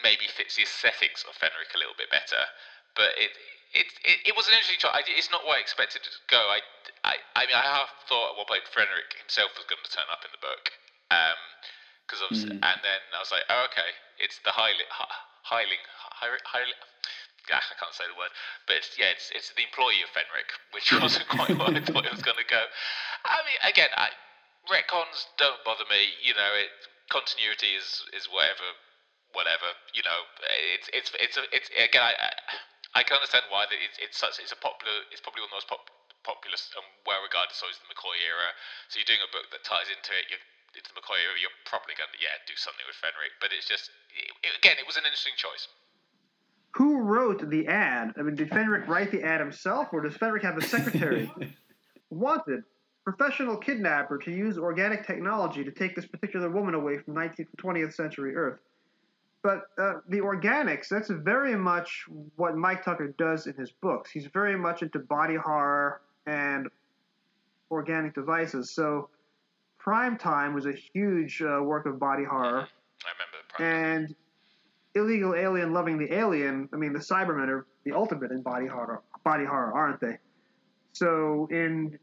maybe fits the aesthetics of Fenric a little bit better. But it it it, it was an interesting choice. It's not where I expected it to go. I, I I mean, I half thought at one point Fenric himself was going to turn up in the book. Um, because obviously, and then I was like, oh, okay, it's the Highling, Highling, Highling. Yeah, I can't say the word, but it's, yeah, it's it's the employee of Fenric, which wasn't quite what I thought it was going to go. I mean, again, I, retcons don't bother me. You know, it continuity is is whatever, whatever. You know, it's it's it's a, it's again. I, I can understand why that it's it's such it's a popular. It's probably one of the most pop, popular and well regarded stories in the McCoy era. So you're doing a book that ties into it. You're into the McCoy era. You're probably going to yeah do something with Fenric. But it's just it, again, it was an interesting choice. Who wrote the ad? I mean, did Fenric write the ad himself, or does Fenric have a secretary? Wanted professional kidnapper to use organic technology to take this particular woman away from 19th to 20th century Earth. But uh, the organics, that's very much what Mike Tucker does in his books. He's very much into body horror and organic devices. So, Prime Time was a huge uh, work of body horror. I remember. Prime. And Illegal Alien Loving the Alien, I mean, the Cybermen are the ultimate in body horror, body horror, aren't they? So in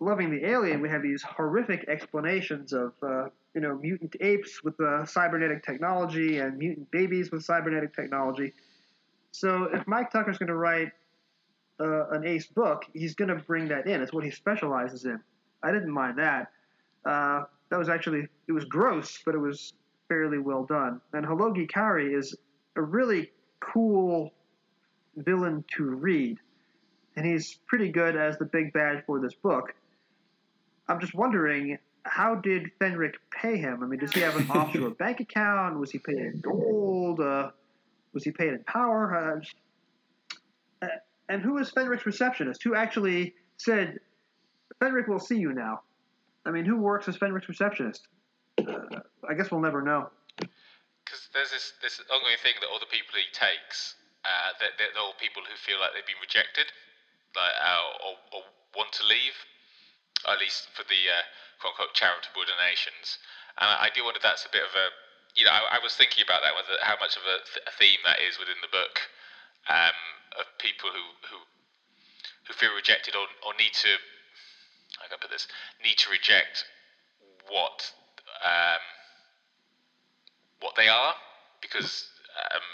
Loving the Alien, we have these horrific explanations of, uh, you know, mutant apes with uh, cybernetic technology and mutant babies with cybernetic technology. So if Mike Tucker's going to write uh, an ace book, he's going to bring that in. It's what he specializes in. I didn't mind that. Uh, that was actually it was gross, but it was fairly well done. And Halogi Kari is a really cool villain to read, and he's pretty good as the big bad for this book. I'm just wondering, how did Fenric pay him? I mean, does he have an offshore bank account? Was he paid in gold? Uh, was he paid in power? Uh, and who is Fenric's receptionist? Who actually said, Fenric will see you now? I mean, who works as Fenric's receptionist? Uh, I guess we'll never know. because there's this this ongoing thing that all the people he takes, uh, that they're, they're all people who feel like they've been rejected, like uh, or, or want to leave, at least for the uh, quote unquote charitable donations. And I, I do wonder that's a bit of a, you know, I, I was thinking about that, whether how much of a, th- a theme that is within the book, um, of people who who who feel rejected or, or need to, I can put this, need to reject what. Um, what they are because um,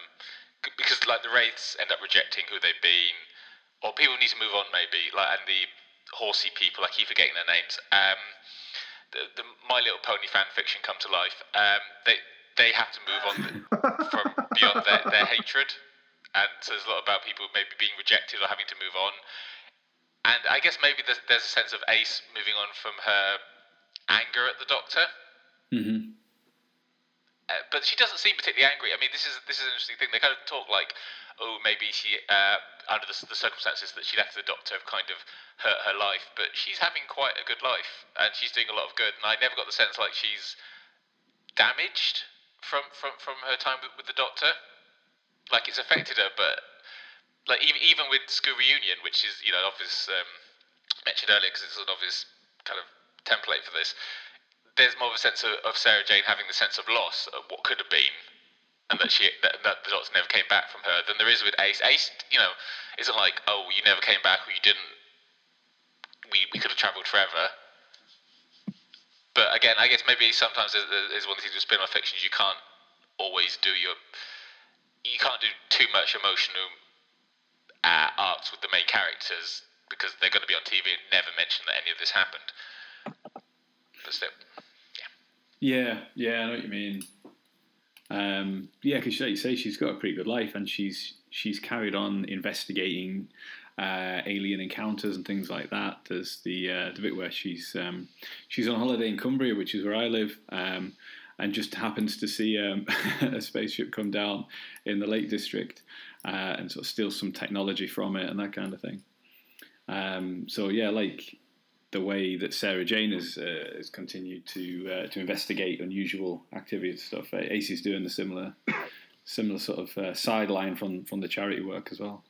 because like the wraiths end up rejecting who they've been, or people need to move on maybe like and the horsey people I keep forgetting their names. Um, the, the My Little Pony fan fiction come to life. Um, they they have to move on from beyond their, their hatred, and so there's a lot about people maybe being rejected or having to move on. And I guess maybe there's, there's a sense of Ace moving on from her anger at the Doctor. Mm-hmm. Uh, but she doesn't seem particularly angry. I mean, this is this is an interesting thing. They kind of talk like, oh, maybe she, uh, under the, the circumstances that she left the doctor, have kind of hurt her life. But she's having quite a good life, and she's doing a lot of good. And I never got the sense like she's damaged from from from her time with, with the doctor. Like it's affected her, but like even even with School Reunion, which is you know obvious um, mentioned earlier because it's an obvious kind of template for this there's more of a sense of, of Sarah Jane having the sense of loss of what could have been, and that she that, that the doctor never came back from her than there is with Ace. Ace, you know, isn't like oh you never came back or you didn't. We we could have travelled forever. But again, I guess maybe sometimes there's, one thing with spin-off fictions you can't always do your you can't do too much emotional uh, arcs with the main characters because they're going to be on TV and never mention that any of this happened. But still. Yeah, yeah, I know what you mean. Um, yeah, because like you say, she's got a pretty good life, and she's she's carried on investigating uh, alien encounters and things like that. There's the uh, the bit where she's um, she's on holiday in Cumbria, which is where I live, um, and just happens to see um, a spaceship come down in the Lake District uh, and sort of steal some technology from it and that kind of thing. Um, so yeah, like the way that Sarah Jane has uh, has continued to uh, to investigate unusual activity and stuff. Uh, Ace's doing the similar similar sort of uh, sideline from from the charity work as well.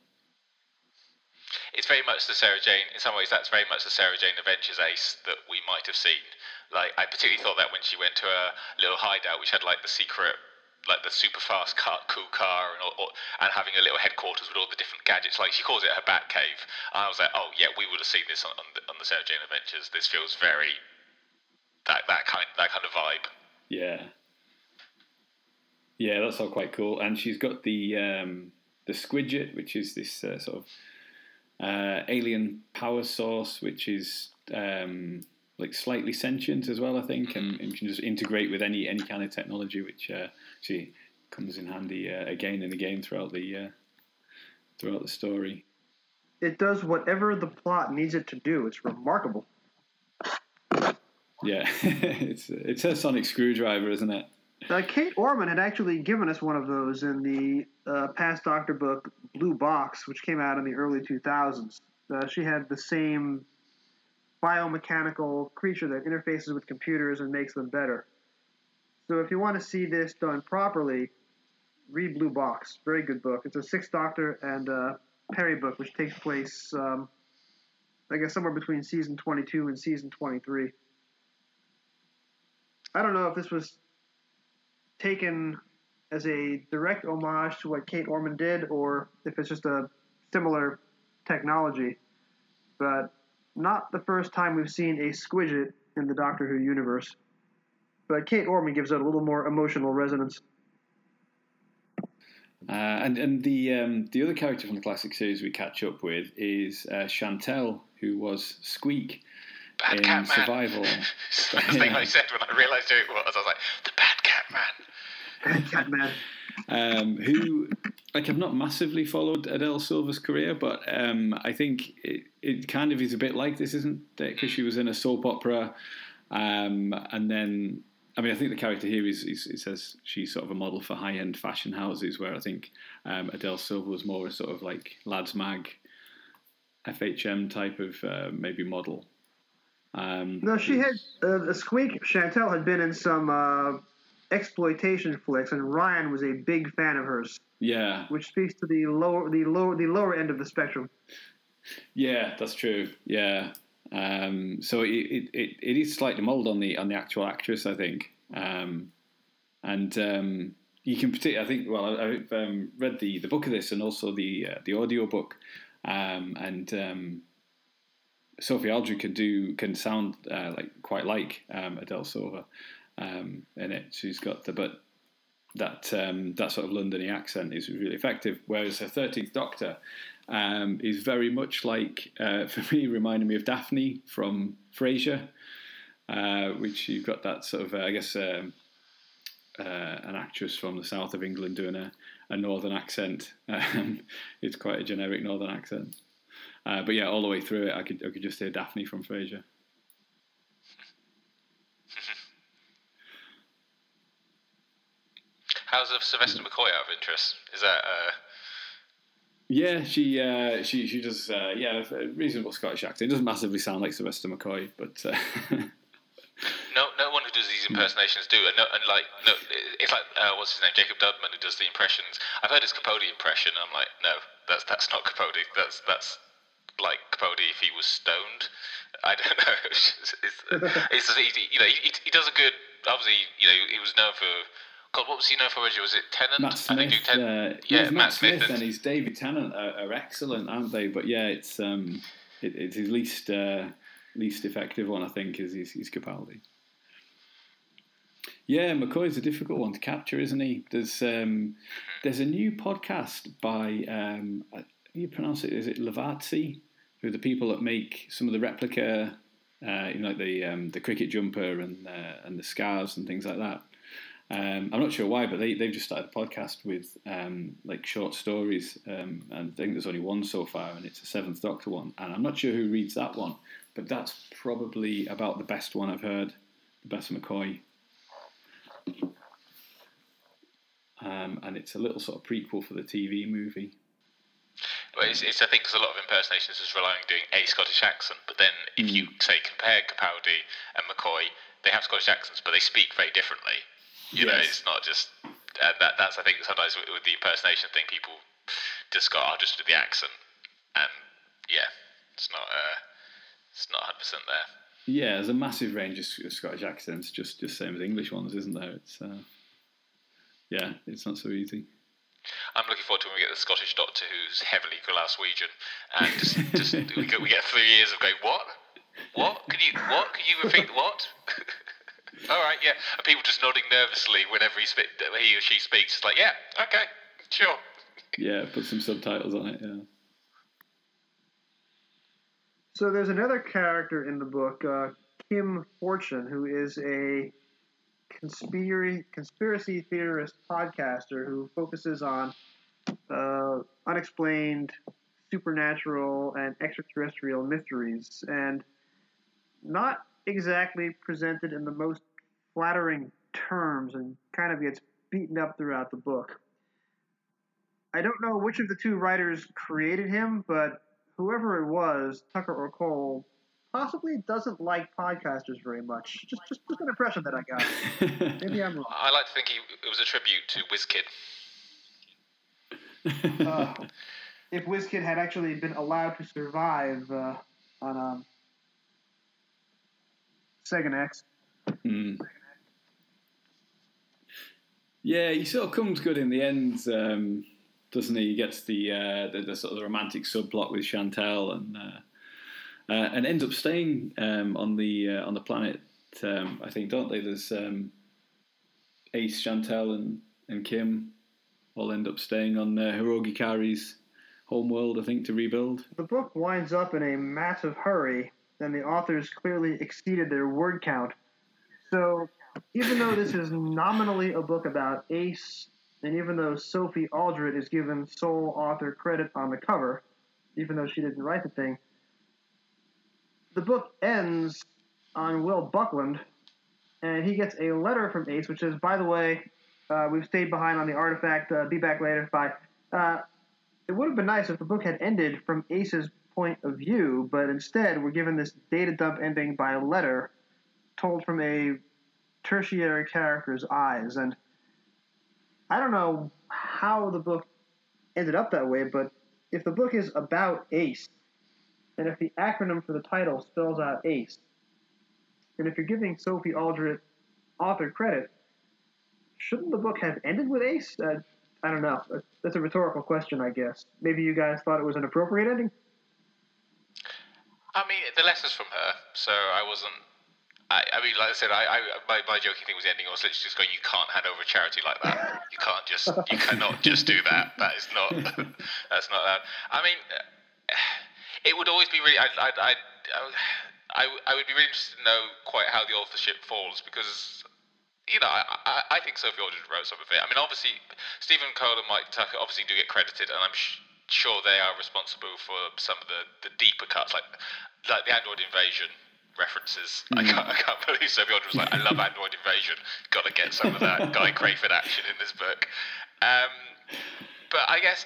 It's very much the Sarah Jane. In some ways, that's very much the Sarah Jane Adventures ace that we might have seen. Like I particularly thought that when she went to a little hideout, which had like the secret like the super fast car, cool car, and, all, and having a little headquarters with all the different gadgets. Like she calls it her bat cave. And I was like, oh yeah, we would have seen this on, on, the, on the Sarah Jane Adventures. This feels very that that kind that kind of vibe. Yeah, yeah, that's all quite cool. And she's got the um, the Squidget, which is this uh, sort of uh, alien power source, which is um, like slightly sentient as well, I think, and, and can just integrate with any any kind of technology, which uh, actually comes in handy uh, again and again throughout the uh, throughout the story. It does whatever the plot needs it to do. It's remarkable. Yeah, it's it's her sonic screwdriver, isn't it? Uh, Kate Orman had actually given us one of those in the uh, past Doctor book, Blue Box, which came out in the early 2000s. Uh, she had the same biomechanical creature that interfaces with computers and makes them better. So if you want to see this done properly, read Blue Box. Very good book. It's a Sixth Doctor and uh, Peri book, which takes place, um, I guess, somewhere between season 22 and season 23. I don't know if this was taken as a direct homage to what Kate Orman did, or if it's just a similar technology. But not the first time we've seen a Squidget in the Doctor Who universe. But Kate Orman gives it a little more emotional resonance. Uh, and and the um, the other character from the classic series we catch up with is uh, Chantel, who was Squeak Bad in Cat Man. Survival. It's the first thing I said when I realised who it was. I was like, the Bad Cat Man. Bad cat Man. um, who like I've not massively followed Adele Silva's career, but um, I think it, it kind of is a bit like this, isn't it? Because she was in a soap opera, um, and then I mean I think the character here is, is it says she's sort of a model for high end fashion houses, where I think um, Adele Silva was more a sort of like lads mag, FHM type of uh, maybe model. Um, No, she had uh, the Squeak. Chantel had been in some uh, exploitation flicks, and Ryan was a big fan of hers, yeah, which speaks to the lower, the lower, the lower end of the spectrum. Yeah, that's true. Yeah. Um, so it, it, it, is slightly mould on the on the actual actress, I think. Um, and um, you can particularly, I think. Well, I- I've um, read the, the book of this and also the uh, the audio book, um, and um, Sophie Aldred can do can sound uh, like quite like Adele Silva in it. She's got the but that that sort of Londony accent is really effective. Whereas her Thirteenth Doctor um, is very much like uh, for me reminding me of Daphne from Frasier, uh, which you've got that sort of uh, I guess um, uh, an actress from the south of England doing a, a northern accent. Um, it's quite a generic northern accent. Uh, but yeah, all the way through it, I could I could just hear Daphne from Frasier. How's Sylvester McCoy out of interest? Is that uh, Yeah, she uh, she she does uh, yeah a reasonable Scottish accent. It doesn't massively sound like Sylvester McCoy, but uh, no no one who does these impersonations do, and, no, and like no, it's like uh, what's his name, Jacob Dudman, who does the impressions. I've heard his Capaldi impression. I'm like, no, that's that's not Capaldi. That's that's like Capaldi if he was stoned. I don't know. It's, it's, it's you know he, he does a good. Obviously, you know he was known for. God, what was he known for? originally? Was it Tennant? Matt I think Smith, Ten- uh, yeah, Matt, Matt Smith, Smith and and- his David Tennant are, are excellent, aren't they? But yeah, it's um, it, it's his least uh, least effective one, I think, is his, his Capaldi. Yeah, McCoy's a difficult one to capture, isn't he? There's um, there's a new podcast by um, how do you pronounce it? Is it Lovarzi? Who are the people that make some of the replica, uh, you know, like the um, the cricket jumper and uh, and the scarves and things like that. Um, I'm not sure why, but they they've just started a podcast with um, like short stories, um, and I think there's only one so far, and it's a Seventh Doctor one, and I'm not sure who reads that one, but that's probably about the best one I've heard, the best McCoy. Um, and it's a little sort of prequel for the TV movie. Well, it's, it's I think because a lot of impersonations is relying on doing a Scottish accent, but then if you say compare Capaldi and McCoy, they have Scottish accents, but they speak very differently. You know, it's not just uh, that. That's I think sometimes with, with the impersonation thing, people "I'll just do the accent," and yeah, it's not uh, it's not 100 percent there. Yeah, there's a massive range of Sc- Scottish accents, just just same as English ones, isn't there? It's uh, yeah, it's not so easy. I'm looking forward to when we get the Scottish Doctor who's heavily Glaswegian, and just, just we, get, we get three years of going, what? What? Can you what? Can you repeat what? All right, yeah. And people just nodding nervously whenever he, spe- he or she speaks. It's like, yeah, okay, sure. Yeah, put some subtitles on it. Yeah. So there's another character in the book, uh, Kim Fortune, who is a conspiracy conspiracy theorist podcaster who focuses on uh, unexplained supernatural and extraterrestrial mysteries, and not exactly presented in the most flattering terms, and kind of gets beaten up throughout the book. I don't know which of the two writers created him, but whoever it was, Tucker or Cole, possibly doesn't like podcasters very much. Just, just, just an impression that I got. Maybe I'm wrong. I like to think he, it was a tribute to WizKid. Uh, if WizKid had actually been allowed to survive uh, on um, Sega X, Hmm. Yeah, he sort of comes good in the end, um, doesn't he? He gets the, uh, the the sort of the romantic subplot with Chantel and uh, uh, and ends up staying um, on the uh, on the planet. Um, I think, don't they? There's um, Ace, Chantel, and and Kim all end up staying on uh, Hirogi Kari's homeworld. I think to rebuild. the book winds up in a massive hurry, and the authors clearly exceeded their word count. So, even though this is nominally a book about Ace, and even though Sophie Aldred is given sole author credit on the cover, even though she didn't write the thing, the book ends on Will Buckland, and he gets a letter from Ace, which says, by the way, uh, we've stayed behind on the artifact. Uh, be back later. Bye. Uh, it would have been nice if the book had ended from Ace's point of view, but instead we're given this data dump ending by a letter told from a tertiary character's eyes. And I don't know how the book ended up that way, but if the book is about Ace, and if the acronym for the title spells out Ace, and if you're giving Sophie Aldred author credit, shouldn't the book have ended with Ace? Uh, I don't know. That's a rhetorical question, I guess. Maybe you guys thought it was an appropriate ending? I mean, the letter's from her, so I wasn't. I, I mean, like I said, I, I my, my joking thing was ending was literally just going, you can't hand over a charity like that. You can't just, you cannot just do that. That is not, that's not that. I mean, uh, it would always be really, I, I, I, I, I would be really interested to know quite how the authorship falls because, you know, I, I, I think Sophie Aldred wrote some of it. I mean, obviously, Stephen Cole and Mike Tucker obviously do get credited, and I'm sh- sure they are responsible for some of the, the deeper cuts, like like the Android Invasion references. I, can't, I can't believe Sophie Aldred was like, I love Android Invasion. Got to get some of that Guy Crayford action in this book. Um, but I guess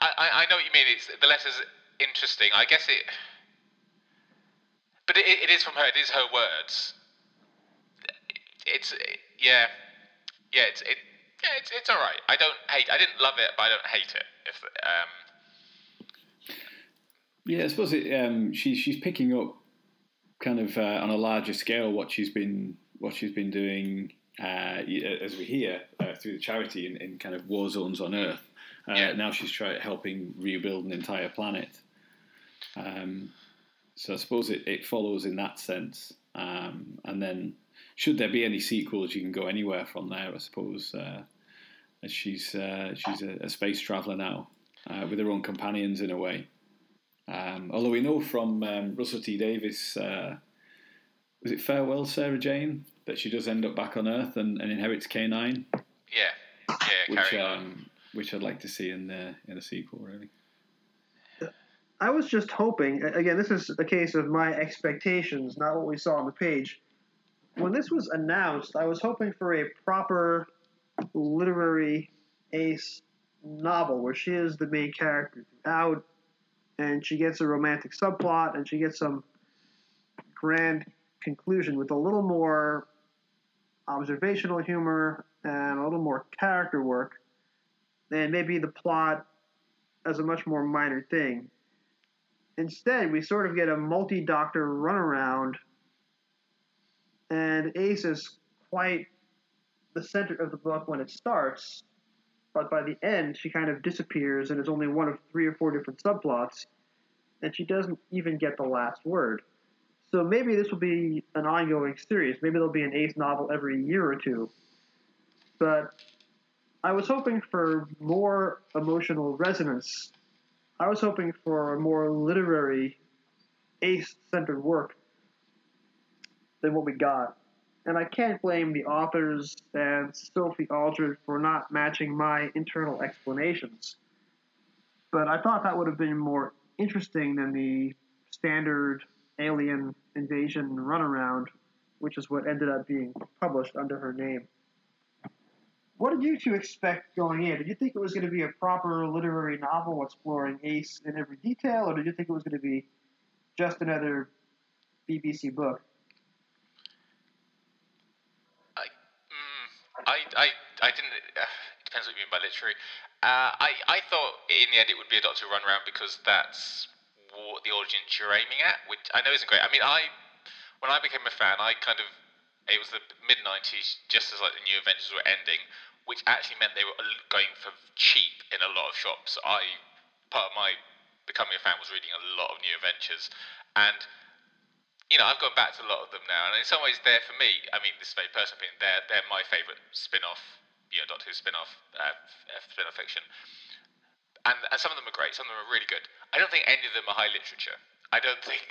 I, I, I know what you mean. It's the letter's interesting. I guess it, but it, it is from her. It is her words. It's yeah, yeah. It's it. Yeah, it's, it's all right. I don't hate. I didn't love it, but I don't hate it. If um, Yeah, I suppose it, um, she's she's picking up kind of uh, on a larger scale what she's been what she's been doing uh, as we hear uh, through the charity in, in kind of war zones on Earth. Uh, Yeah. Now she's trying helping rebuild an entire planet. Um, so I suppose it, it follows in that sense. Um, and then, should there be any sequels, you can go anywhere from there. I suppose. Uh, as she's uh, she's a, a space traveller now uh, with her own companions in a way. Um, although we know from um, Russell T Davies, uh, was it Farewell Sarah Jane that she does end up back on Earth and, and inherits K nine, yeah, yeah. which um, which I'd like to see in the in a sequel. Really, I was just hoping, again, this is a case of my expectations, not what we saw on the page. When this was announced, I was hoping for a proper literary ace novel where she is the main character throughout and she gets a romantic subplot, and she gets some grand conclusion with a little more observational humor and a little more character work, and maybe the plot as a much more minor thing. Instead, we sort of get a multi doctor runaround, and Ace is quite the center of the book when it starts, but by the end, she kind of disappears and is only one of three or four different subplots, and she doesn't even get the last word. So maybe this will be an ongoing series. Maybe there'll be an Ace novel every year or two. But I was hoping for more emotional resonance. I was hoping for a more literary, Ace centered work than what we got. And I can't blame the authors and Sophie Aldred for not matching my internal explanations. But I thought that would have been more interesting than the standard alien invasion runaround, which is what ended up being published under her name. What did you two expect going in? Did you think it was going to be a proper literary novel exploring Ace in every detail, or did you think it was going to be just another BBC book? I, mm, I, I, I didn't. Uh, it depends what you mean by literary. Uh, I, I thought in the end it would be a Doctor run around because that's what the audience you're aiming at, which I know isn't great. I mean, I when I became a fan, I kind of it was the mid '90s, just as like the New Adventures were ending, which actually meant they were going for cheap in a lot of shops. I part of my becoming a fan was reading a lot of New Adventures, and you know I've gone back to a lot of them now, and in some ways they're for me. I mean, this is very personal opinion. They're they're my favourite spin-off, you know, Doctor Who spin-off, uh, spin-off fiction and, and some of them are great. Some of them are really good. I don't think any of them are high literature. I don't think,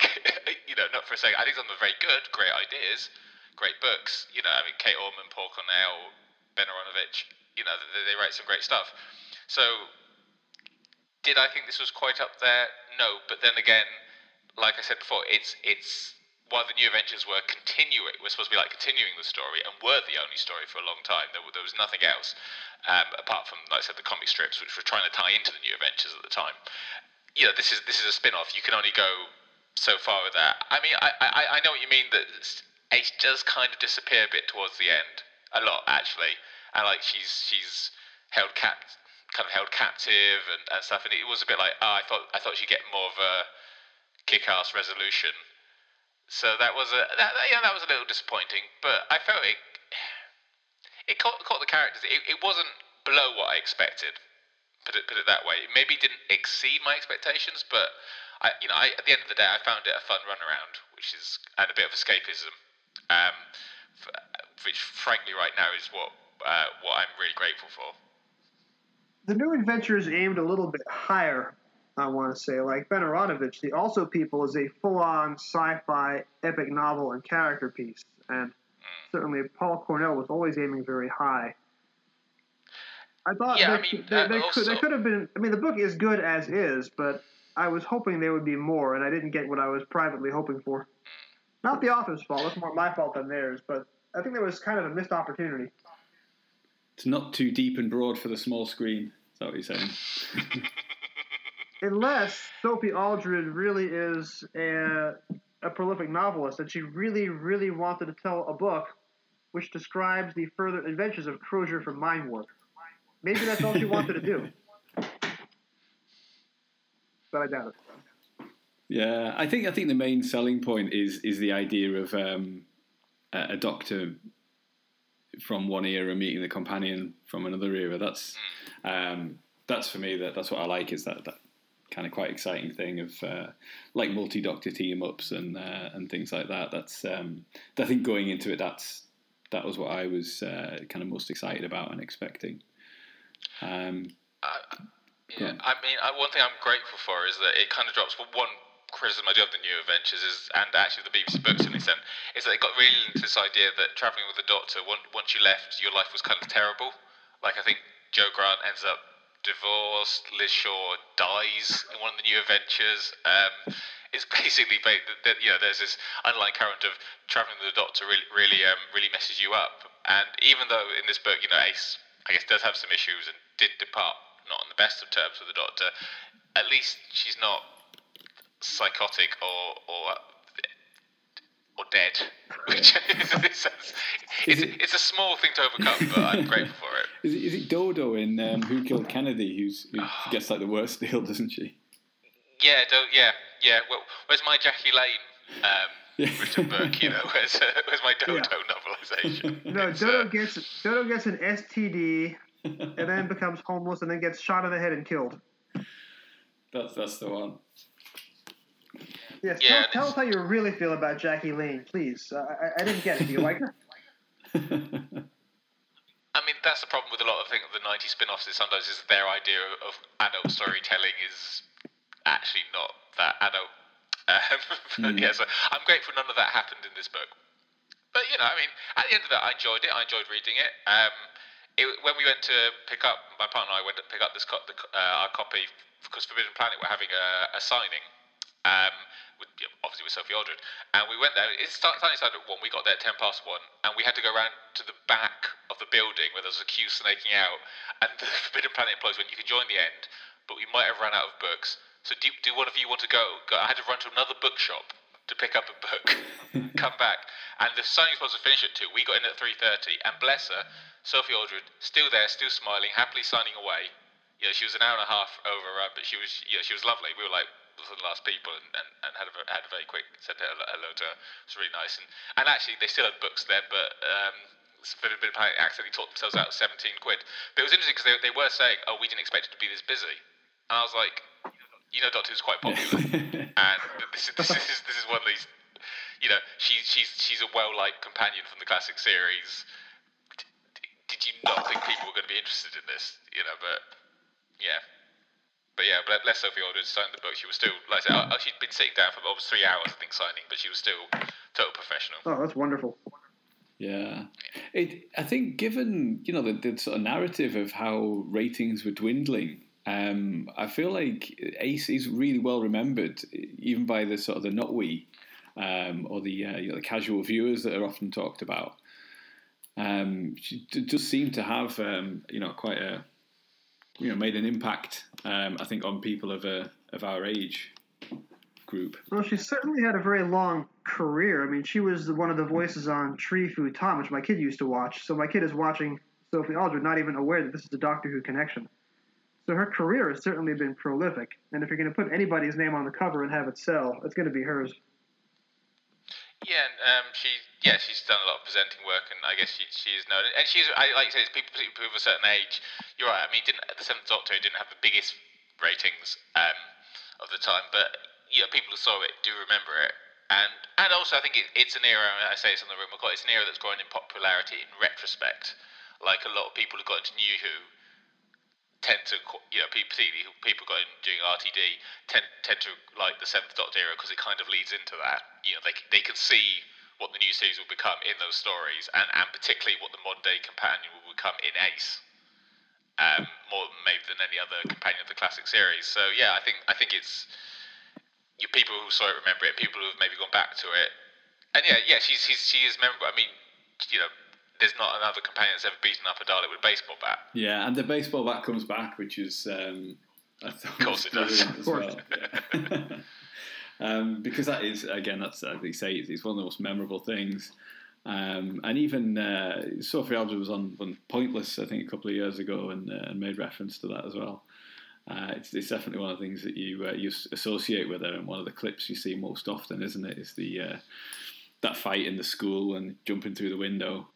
you know, not for a second. I think some of them are very good, great ideas, great books. You know, I mean, Kate Orman, Paul Cornell, Ben Aaronovitch. You know, they, they write some great stuff. So, did I think this was quite up there? No, but then again, like I said before, it's it's while the New Adventures were continuing, were supposed to be like continuing the story, and were the only story for a long time. There, there was nothing else um, apart from, like I said, the comic strips, which were trying to tie into the New Adventures at the time. You know, this is this is a spin-off. You can only go so far with that. I mean, I, I, I know what you mean that Ace does kind of disappear a bit towards the end, a lot actually, and like she's she's held cap kind of held captive and, and stuff, and it was a bit like oh, I thought I thought she'd get more of a kick-ass resolution so that was a that, yeah that was a little disappointing, but I felt it it caught, caught the characters. It, it wasn't below what I expected. Put it put it that way. It maybe didn't exceed my expectations, but I you know I, at the end of the day I found it a fun run around, which is and a bit of escapism, um, which frankly right now is what uh, what I'm really grateful for. The new adventure is aimed a little bit higher I want to say. Like Ben Aaronovitch, The Also People is a full-on sci-fi epic novel and character piece, and hmm. certainly Paul Cornell was always aiming very high. I thought Yeah, they, I mean, they, they could, they could have been. I mean, the book is good as is, but I was hoping there would be more, and I didn't get what I was privately hoping for. Hmm. Not the author's fault. It's more my fault than theirs, but I think there was kind of a missed opportunity. It's not too deep and broad for the small screen. Is that what you're saying? unless Sophie Aldred really is a, a prolific novelist and she really, really wanted to tell a book which describes the further adventures of Crozier from Mindwarp. Maybe that's all she wanted to do. But I doubt it. Yeah, I think I think the main selling point is is the idea of um, a, a doctor from one era meeting the companion from another era. That's um, that's for me. That that's what I like. Is that that kind of quite exciting thing of uh, like multi doctor team ups and uh, and things like that. That's um, I think going into it, that's that was what I was uh, kind of most excited about and expecting. Um, Uh, yeah. I mean, I, one thing I'm grateful for is that it kind of drops. One criticism I do of the New Adventures is, and actually the BBC books in this end, is that it got really into this idea that traveling with the Doctor, once, once you left, your life was kind of terrible. Like I think Joe Grant ends up divorced, Liz Shaw dies in one of the New Adventures. Um, it's basically ba- that you know there's this underlying current of traveling with the Doctor really really um, really messes you up. And even though in this book, you know, Ace I guess does have some issues and did depart not on the best of terms with the Doctor, at least she's not psychotic or or or dead. Which is, it's, it's, it's a small thing to overcome, but I'm grateful for it. Is it, is it Dodo in um, Who Killed Kennedy who's, who gets like the worst deal, doesn't she? Yeah, do, yeah, yeah. Well, where's my Jackie Lane um, Yeah. written book? You know, where's uh, where's my Dodo Yeah. novelization? No, It's, Dodo uh, gets Dodo gets an STD and then becomes homeless and then gets shot in the head and killed. That's that's the one. Yes, Yeah, tell, tell us how you really feel about Jackie Lane, please. Uh, I, I didn't get it. Do you like her? I mean, that's the problem with a lot of things the 90s spin-offs is sometimes is their idea of adult storytelling is actually not that adult. Um, Mm. yeah, so I'm grateful none of that happened in this book. But you know, I mean, at the end of it, I enjoyed it. I enjoyed reading it. Um, it when we went to pick up, my partner and I went to pick up this co- the, uh, our copy because Forbidden Planet were having a, a signing. Um, with, obviously with Sophie Aldred, and we went there. It start- started started at one. We got there at ten past one, and we had to go around to the back of the building where there was a queue snaking out. And the Forbidden Planet employees went, "You can join the end, but we might have run out of books. So do, do one of you want to go? go? I had to run to another bookshop to pick up a book, come back, and the signing was supposed to finish at two. We got in at three thirty, and bless her, Sophie Aldred, still there, still smiling, happily signing away. You know, she was an hour and a half over, uh, but she was, you know, she was lovely. We were like one of the last people, and, and, and had a had a very quick said hello, hello to her. It was really nice, and and actually they still had books there, but. Um, Forbidden Planet accidentally taught themselves out 17 quid. But it was interesting because they, they were saying, oh, we didn't expect it to be this busy. And I was like, you know, Doctor Who's quite popular and this, is- this is this is one of these. You know, she's she's she's a well liked companion from the classic series. D- did you not think people were going to be interested in this? You know, but yeah, but yeah, ble- bless Sophie Aldred signed the book. She was still like I said, oh, she'd been sitting down for almost three hours, I think, signing, but she was still total professional. Oh, that's wonderful. Yeah, it. I think given you know the, the sort of narrative of how ratings were dwindling, um, I feel like Ace is really well remembered, even by the sort of the not we, um, or the uh, you know, the casual viewers that are often talked about. Um, she d- does seem to have um, you know quite a you know made an impact. Um, I think on people of a of our age group. Well, she certainly had a very long career. I mean, she was one of the voices on Tree Fu Tom, which my kid used to watch. So my kid is watching Sophie Aldred, not even aware that this is a Doctor Who connection. So her career has certainly been prolific. And if you're going to put anybody's name on the cover and have it sell, it's going to be hers. Yeah, and um, she yeah she's done a lot of presenting work, and I guess she she is known. And she's I like to say, it's people people of a certain age. You're right. I mean, didn't the Seventh Doctor didn't have the biggest ratings um, of the time, but you know, people who saw it do remember it. And and also, I think it, it's an era. I say this on the room. It's an era that's grown in popularity in retrospect. Like a lot of people who got into New Who tend to, you know, people, people going doing RTD tend tend to like the Seventh Doctor era because it kind of leads into that. You know, they they can see what the new series will become in those stories, and and particularly what the modern day companion will become in Ace. Um, more maybe than any other companion of the classic series. So yeah, I think I think it's you people who saw it remember it, people who have maybe gone back to it, and yeah, yeah, she's, she's she is memorable. I mean, you know, there's not another companion that's ever beaten up a Dalek with a baseball bat. Yeah, and the baseball bat comes back, which is um, Of course it does. well. Yeah. um, because that is again, that's as they say, it's one of the most memorable things. Um, and even uh, Sophie Aldred was on, on Pointless, I think, a couple of years ago, and, uh, and made reference to that as well. Uh, it's, it's definitely one of the things that you uh, you associate with her, and one of the clips you see most often, isn't it? Is the uh, that fight in the school and jumping through the window.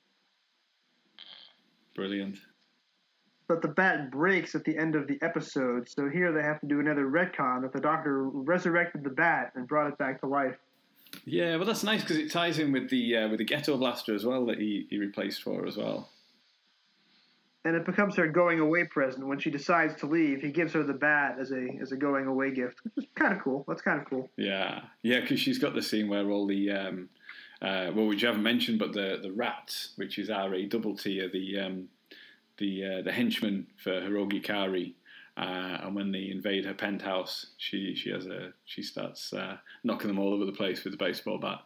Brilliant. But the bat breaks at the end of the episode, so here they have to do another retcon that the Doctor resurrected the bat and brought it back to life. Yeah, well, that's nice because it ties in with the uh, with the ghetto blaster as well that he, he replaced for as well. And it becomes her going away present. When she decides to leave, he gives her the bat as a as a going away gift, which is kind of cool. That's kind of cool. Yeah, yeah, because she's got the scene where all the um, uh, well, which you haven't mentioned, but the the rats, which is RA double T, the um, the uh, the henchmen for Hirogi Kari. Uh, and when they invade her penthouse, she she has a she starts uh, knocking them all over the place with a baseball bat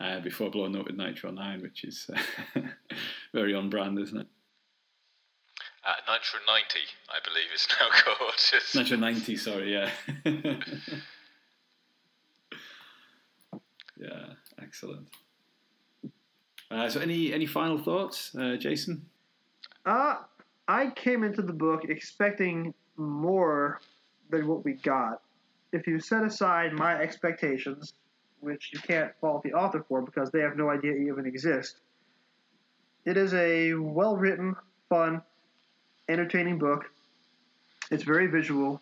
uh, before blowing up with Nitro Nine, which is very on brand, isn't it? Uh, Nitro 90, I believe, is now called. Nitro Ninety, sorry, yeah. yeah. Excellent. Uh, so, any any final thoughts, uh, Jason? Uh, I came into the book expecting more than what we got. If you set aside my expectations, which you can't fault the author for because they have no idea you even exist, it is a well written, fun, entertaining book. It's very visual.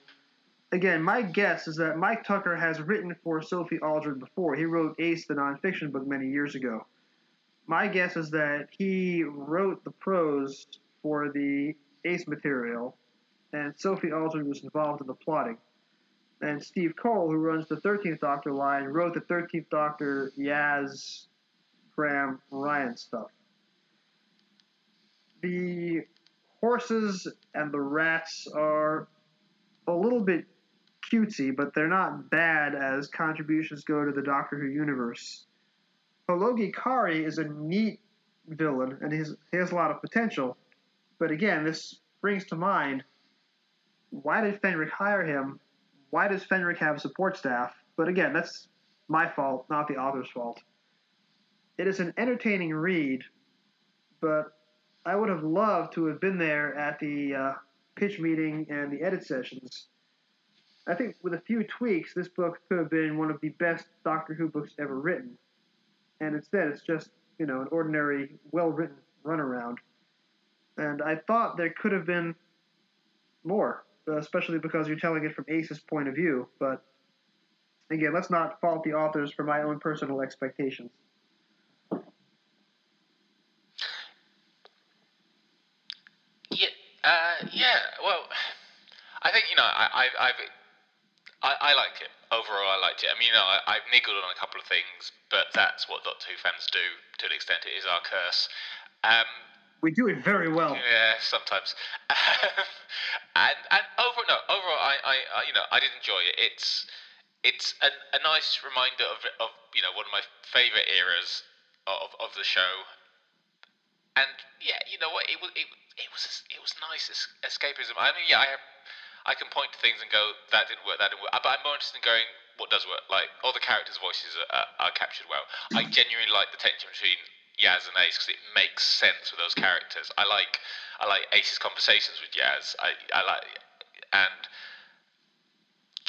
Again, my guess is that Mike Tucker has written for Sophie Aldred before. He wrote Ace, the nonfiction book, many years ago. My guess is that he wrote the prose for the Ace material, and Sophie Aldred was involved in the plotting. And Steve Cole, who runs the 13th Doctor line, wrote the 13th Doctor Yaz, Graham, Ryan stuff. The horses and the rats are a little bit cutesy, but they're not bad as contributions go to the Doctor Who universe. Hologi Kari is a neat villain, and he's, he has a lot of potential. But again, this brings to mind why did Fenric hire him? Why does Fenric have support staff? But again, that's my fault, not the author's fault. It is an entertaining read, but I would have loved to have been there at the uh, pitch meeting and the edit sessions. I think with a few tweaks, this book could have been one of the best Doctor Who books ever written. And instead, it's just, you know, an ordinary, well written runaround. And I thought there could have been more, especially because you're telling it from Ace's point of view. But again, let's not fault the authors for my own personal expectations. Yeah, uh, yeah. Well, I think you know, I, I've, I, I liked it overall. I liked it. I mean, you know, I, I've niggled on a couple of things, but that's what Doctor Who fans do to an extent. It is our curse. Um, We do it very well. yeah, sometimes. and and overall, no, overall, I, I, I, you know, I did enjoy it. It's it's a, a nice reminder of of you know one of my favorite eras of of the show. And yeah, you know what? It was it, it was it was nice escapism. I mean, yeah, I have, I can point to things and go that didn't work, that didn't work. But I'm more interested in going what does work. Like all the characters' voices are, are, captured well. I hmm. genuinely like the tension between Yaz and Ace because it makes sense with those characters. I like I like Ace's conversations with Yaz. I I like and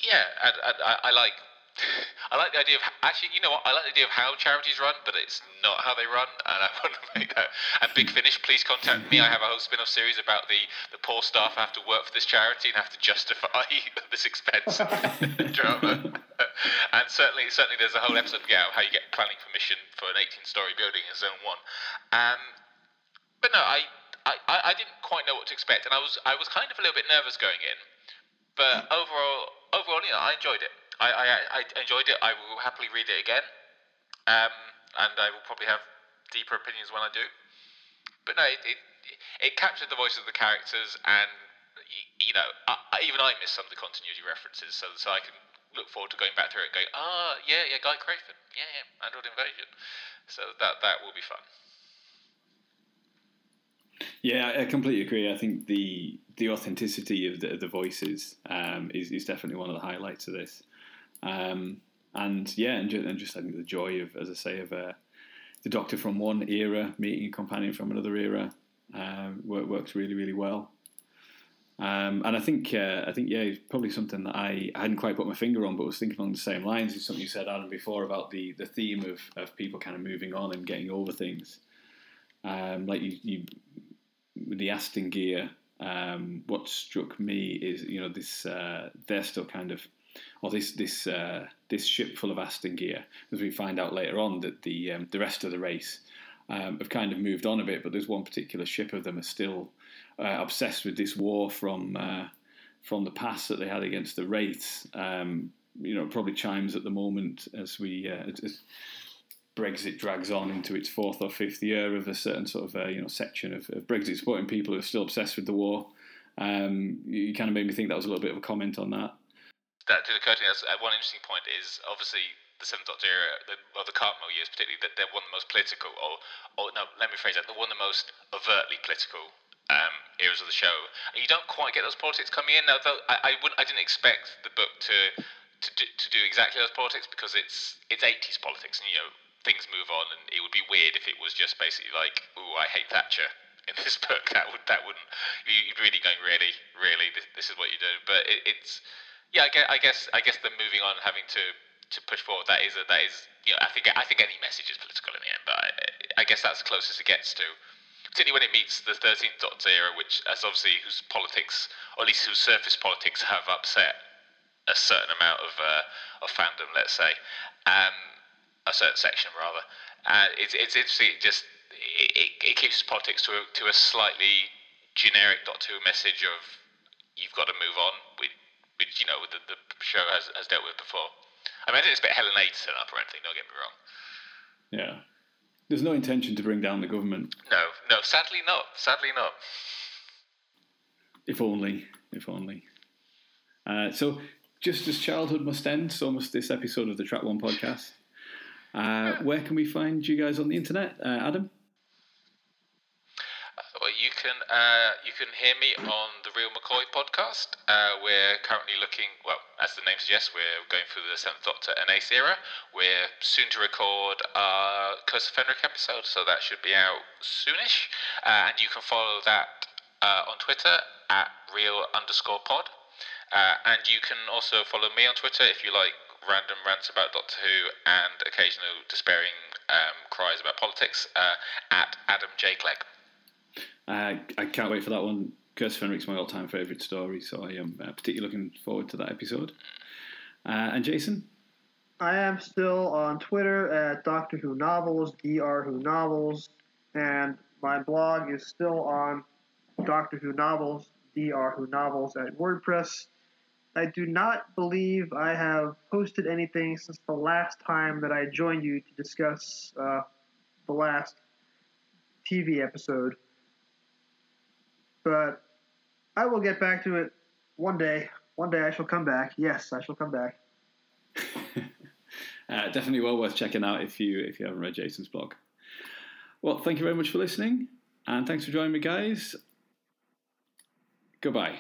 yeah, and, and I, I like I like the idea of actually, you know what? I like the idea of how charities run, but it's not how they run, and I want to make that. And Big Finish, please contact me. I have a whole spin-off series about the the poor staff who have to work for this charity and have to justify this expense drama. and certainly, certainly, there's a whole episode of how you get planning permission for an 18-story building in Zone One. Um, but no, I, I, I didn't quite know what to expect, and I was I was kind of a little bit nervous going in. But overall, overall, know, I enjoyed it. I, I, I enjoyed it. I will happily read it again, um, and I will probably have deeper opinions when I do. But no, it it, it captured the voice of the characters, and you know, I, even I missed some of the continuity references, so so I can look forward to going back through it and going, ah, yeah, yeah, Guy Crayford, yeah, yeah, Android Invasion. So that that will be fun. Yeah, I completely agree. I think the the authenticity of the, the voices um, is is definitely one of the highlights of this. Um, and yeah, and just, and just I think the joy of, as I say, of uh, the Doctor from one era meeting a companion from another era uh, works really, really well. Um, and I think, uh, I think, yeah, it's probably something that I, I hadn't quite put my finger on, but was thinking along the same lines. is something you said, Adam, before about the, the theme of, of people kind of moving on and getting over things. Um, like you, you, with the Aston gear, um, what struck me is, you know, this uh, they're still kind of or this this uh, this ship full of Aston gear, as we find out later on that the um, the rest of the race um, have kind of moved on a bit, but there's one particular ship of them are still uh, obsessed with this war from uh, from the past that they had against the Wraiths. Um, you know, probably chimes at the moment as we uh, as Brexit drags on into its fourth or fifth year of a certain sort of uh, you know section of, of Brexit supporting people who are still obsessed with the war. Um, you kind of made me think that was a little bit of a comment on that that did occur to me. As, one interesting point is obviously the Seventh Doctor era, the, or the Cartmel years particularly, that they're one of the most political, or, or no, let me phrase that, they're one of the most overtly political um, eras of the show. And you don't quite get those politics coming in. Now, though, I, I, wouldn't, I didn't expect the book to to do, to do exactly those politics because it's it's 80s politics, and you know things move on, and it would be weird if it was just basically like, "Ooh, I hate Thatcher." In this book, that would that wouldn't you you'd really going really really this, this is what you do. But it, it's yeah, I guess, I guess I guess the moving on, having to to push forward, that is a, that is you know I think I think any message is political in the end, but I, I guess that's the closest it gets to particularly when it meets the 13th Doctor era, which as obviously whose politics, or at least whose surface politics, have upset a certain amount of uh, of fandom, let's say, um, a certain section rather. Uh, it's it's interesting. It just it, it, it keeps politics to a, to a slightly generic Doctor Who message of you've got to move on, which, you know the, the show has, has dealt with before. I mean, I didn't expect Helen A to turn up or anything. Don't get me wrong. Yeah. There's no intention to bring down the government. No, no, sadly not. Sadly not. If only. If only. Uh, so, just as childhood must end, so must this episode of the Trap One podcast. Uh, where can we find you guys on the internet, uh, Adam? You can uh, you can hear me on the Real McCoy podcast. Uh, we're currently looking, well, as the name suggests, we're going through the Seventh Doctor and Ace era. We're soon to record our Curse of Fenric episode, so that should be out soonish. Uh, and you can follow that uh, on Twitter at real underscore pod. Uh, and you can also follow me on Twitter if you like random rants about Doctor Who and occasional despairing um, cries about politics uh, at Adam J. Clegg. Uh, I can't wait for that one. Curse of Fenric's my all-time favourite story, so I am uh, particularly looking forward to that episode. Uh, and Jason, I am still on Twitter at Doctor Who Novels, Dr. Who Novels, and my blog is still on Doctor Who Novels, Dr. Who Novels at WordPress. I do not believe I have posted anything since the last time that I joined you to discuss uh, the last TV episode. But I will get back to it one day. One day I shall come back. Yes, I shall come back. uh, definitely well worth checking out if you if you haven't read Jason's blog. Well, thank you very much for listening, and thanks for joining me, guys. Goodbye.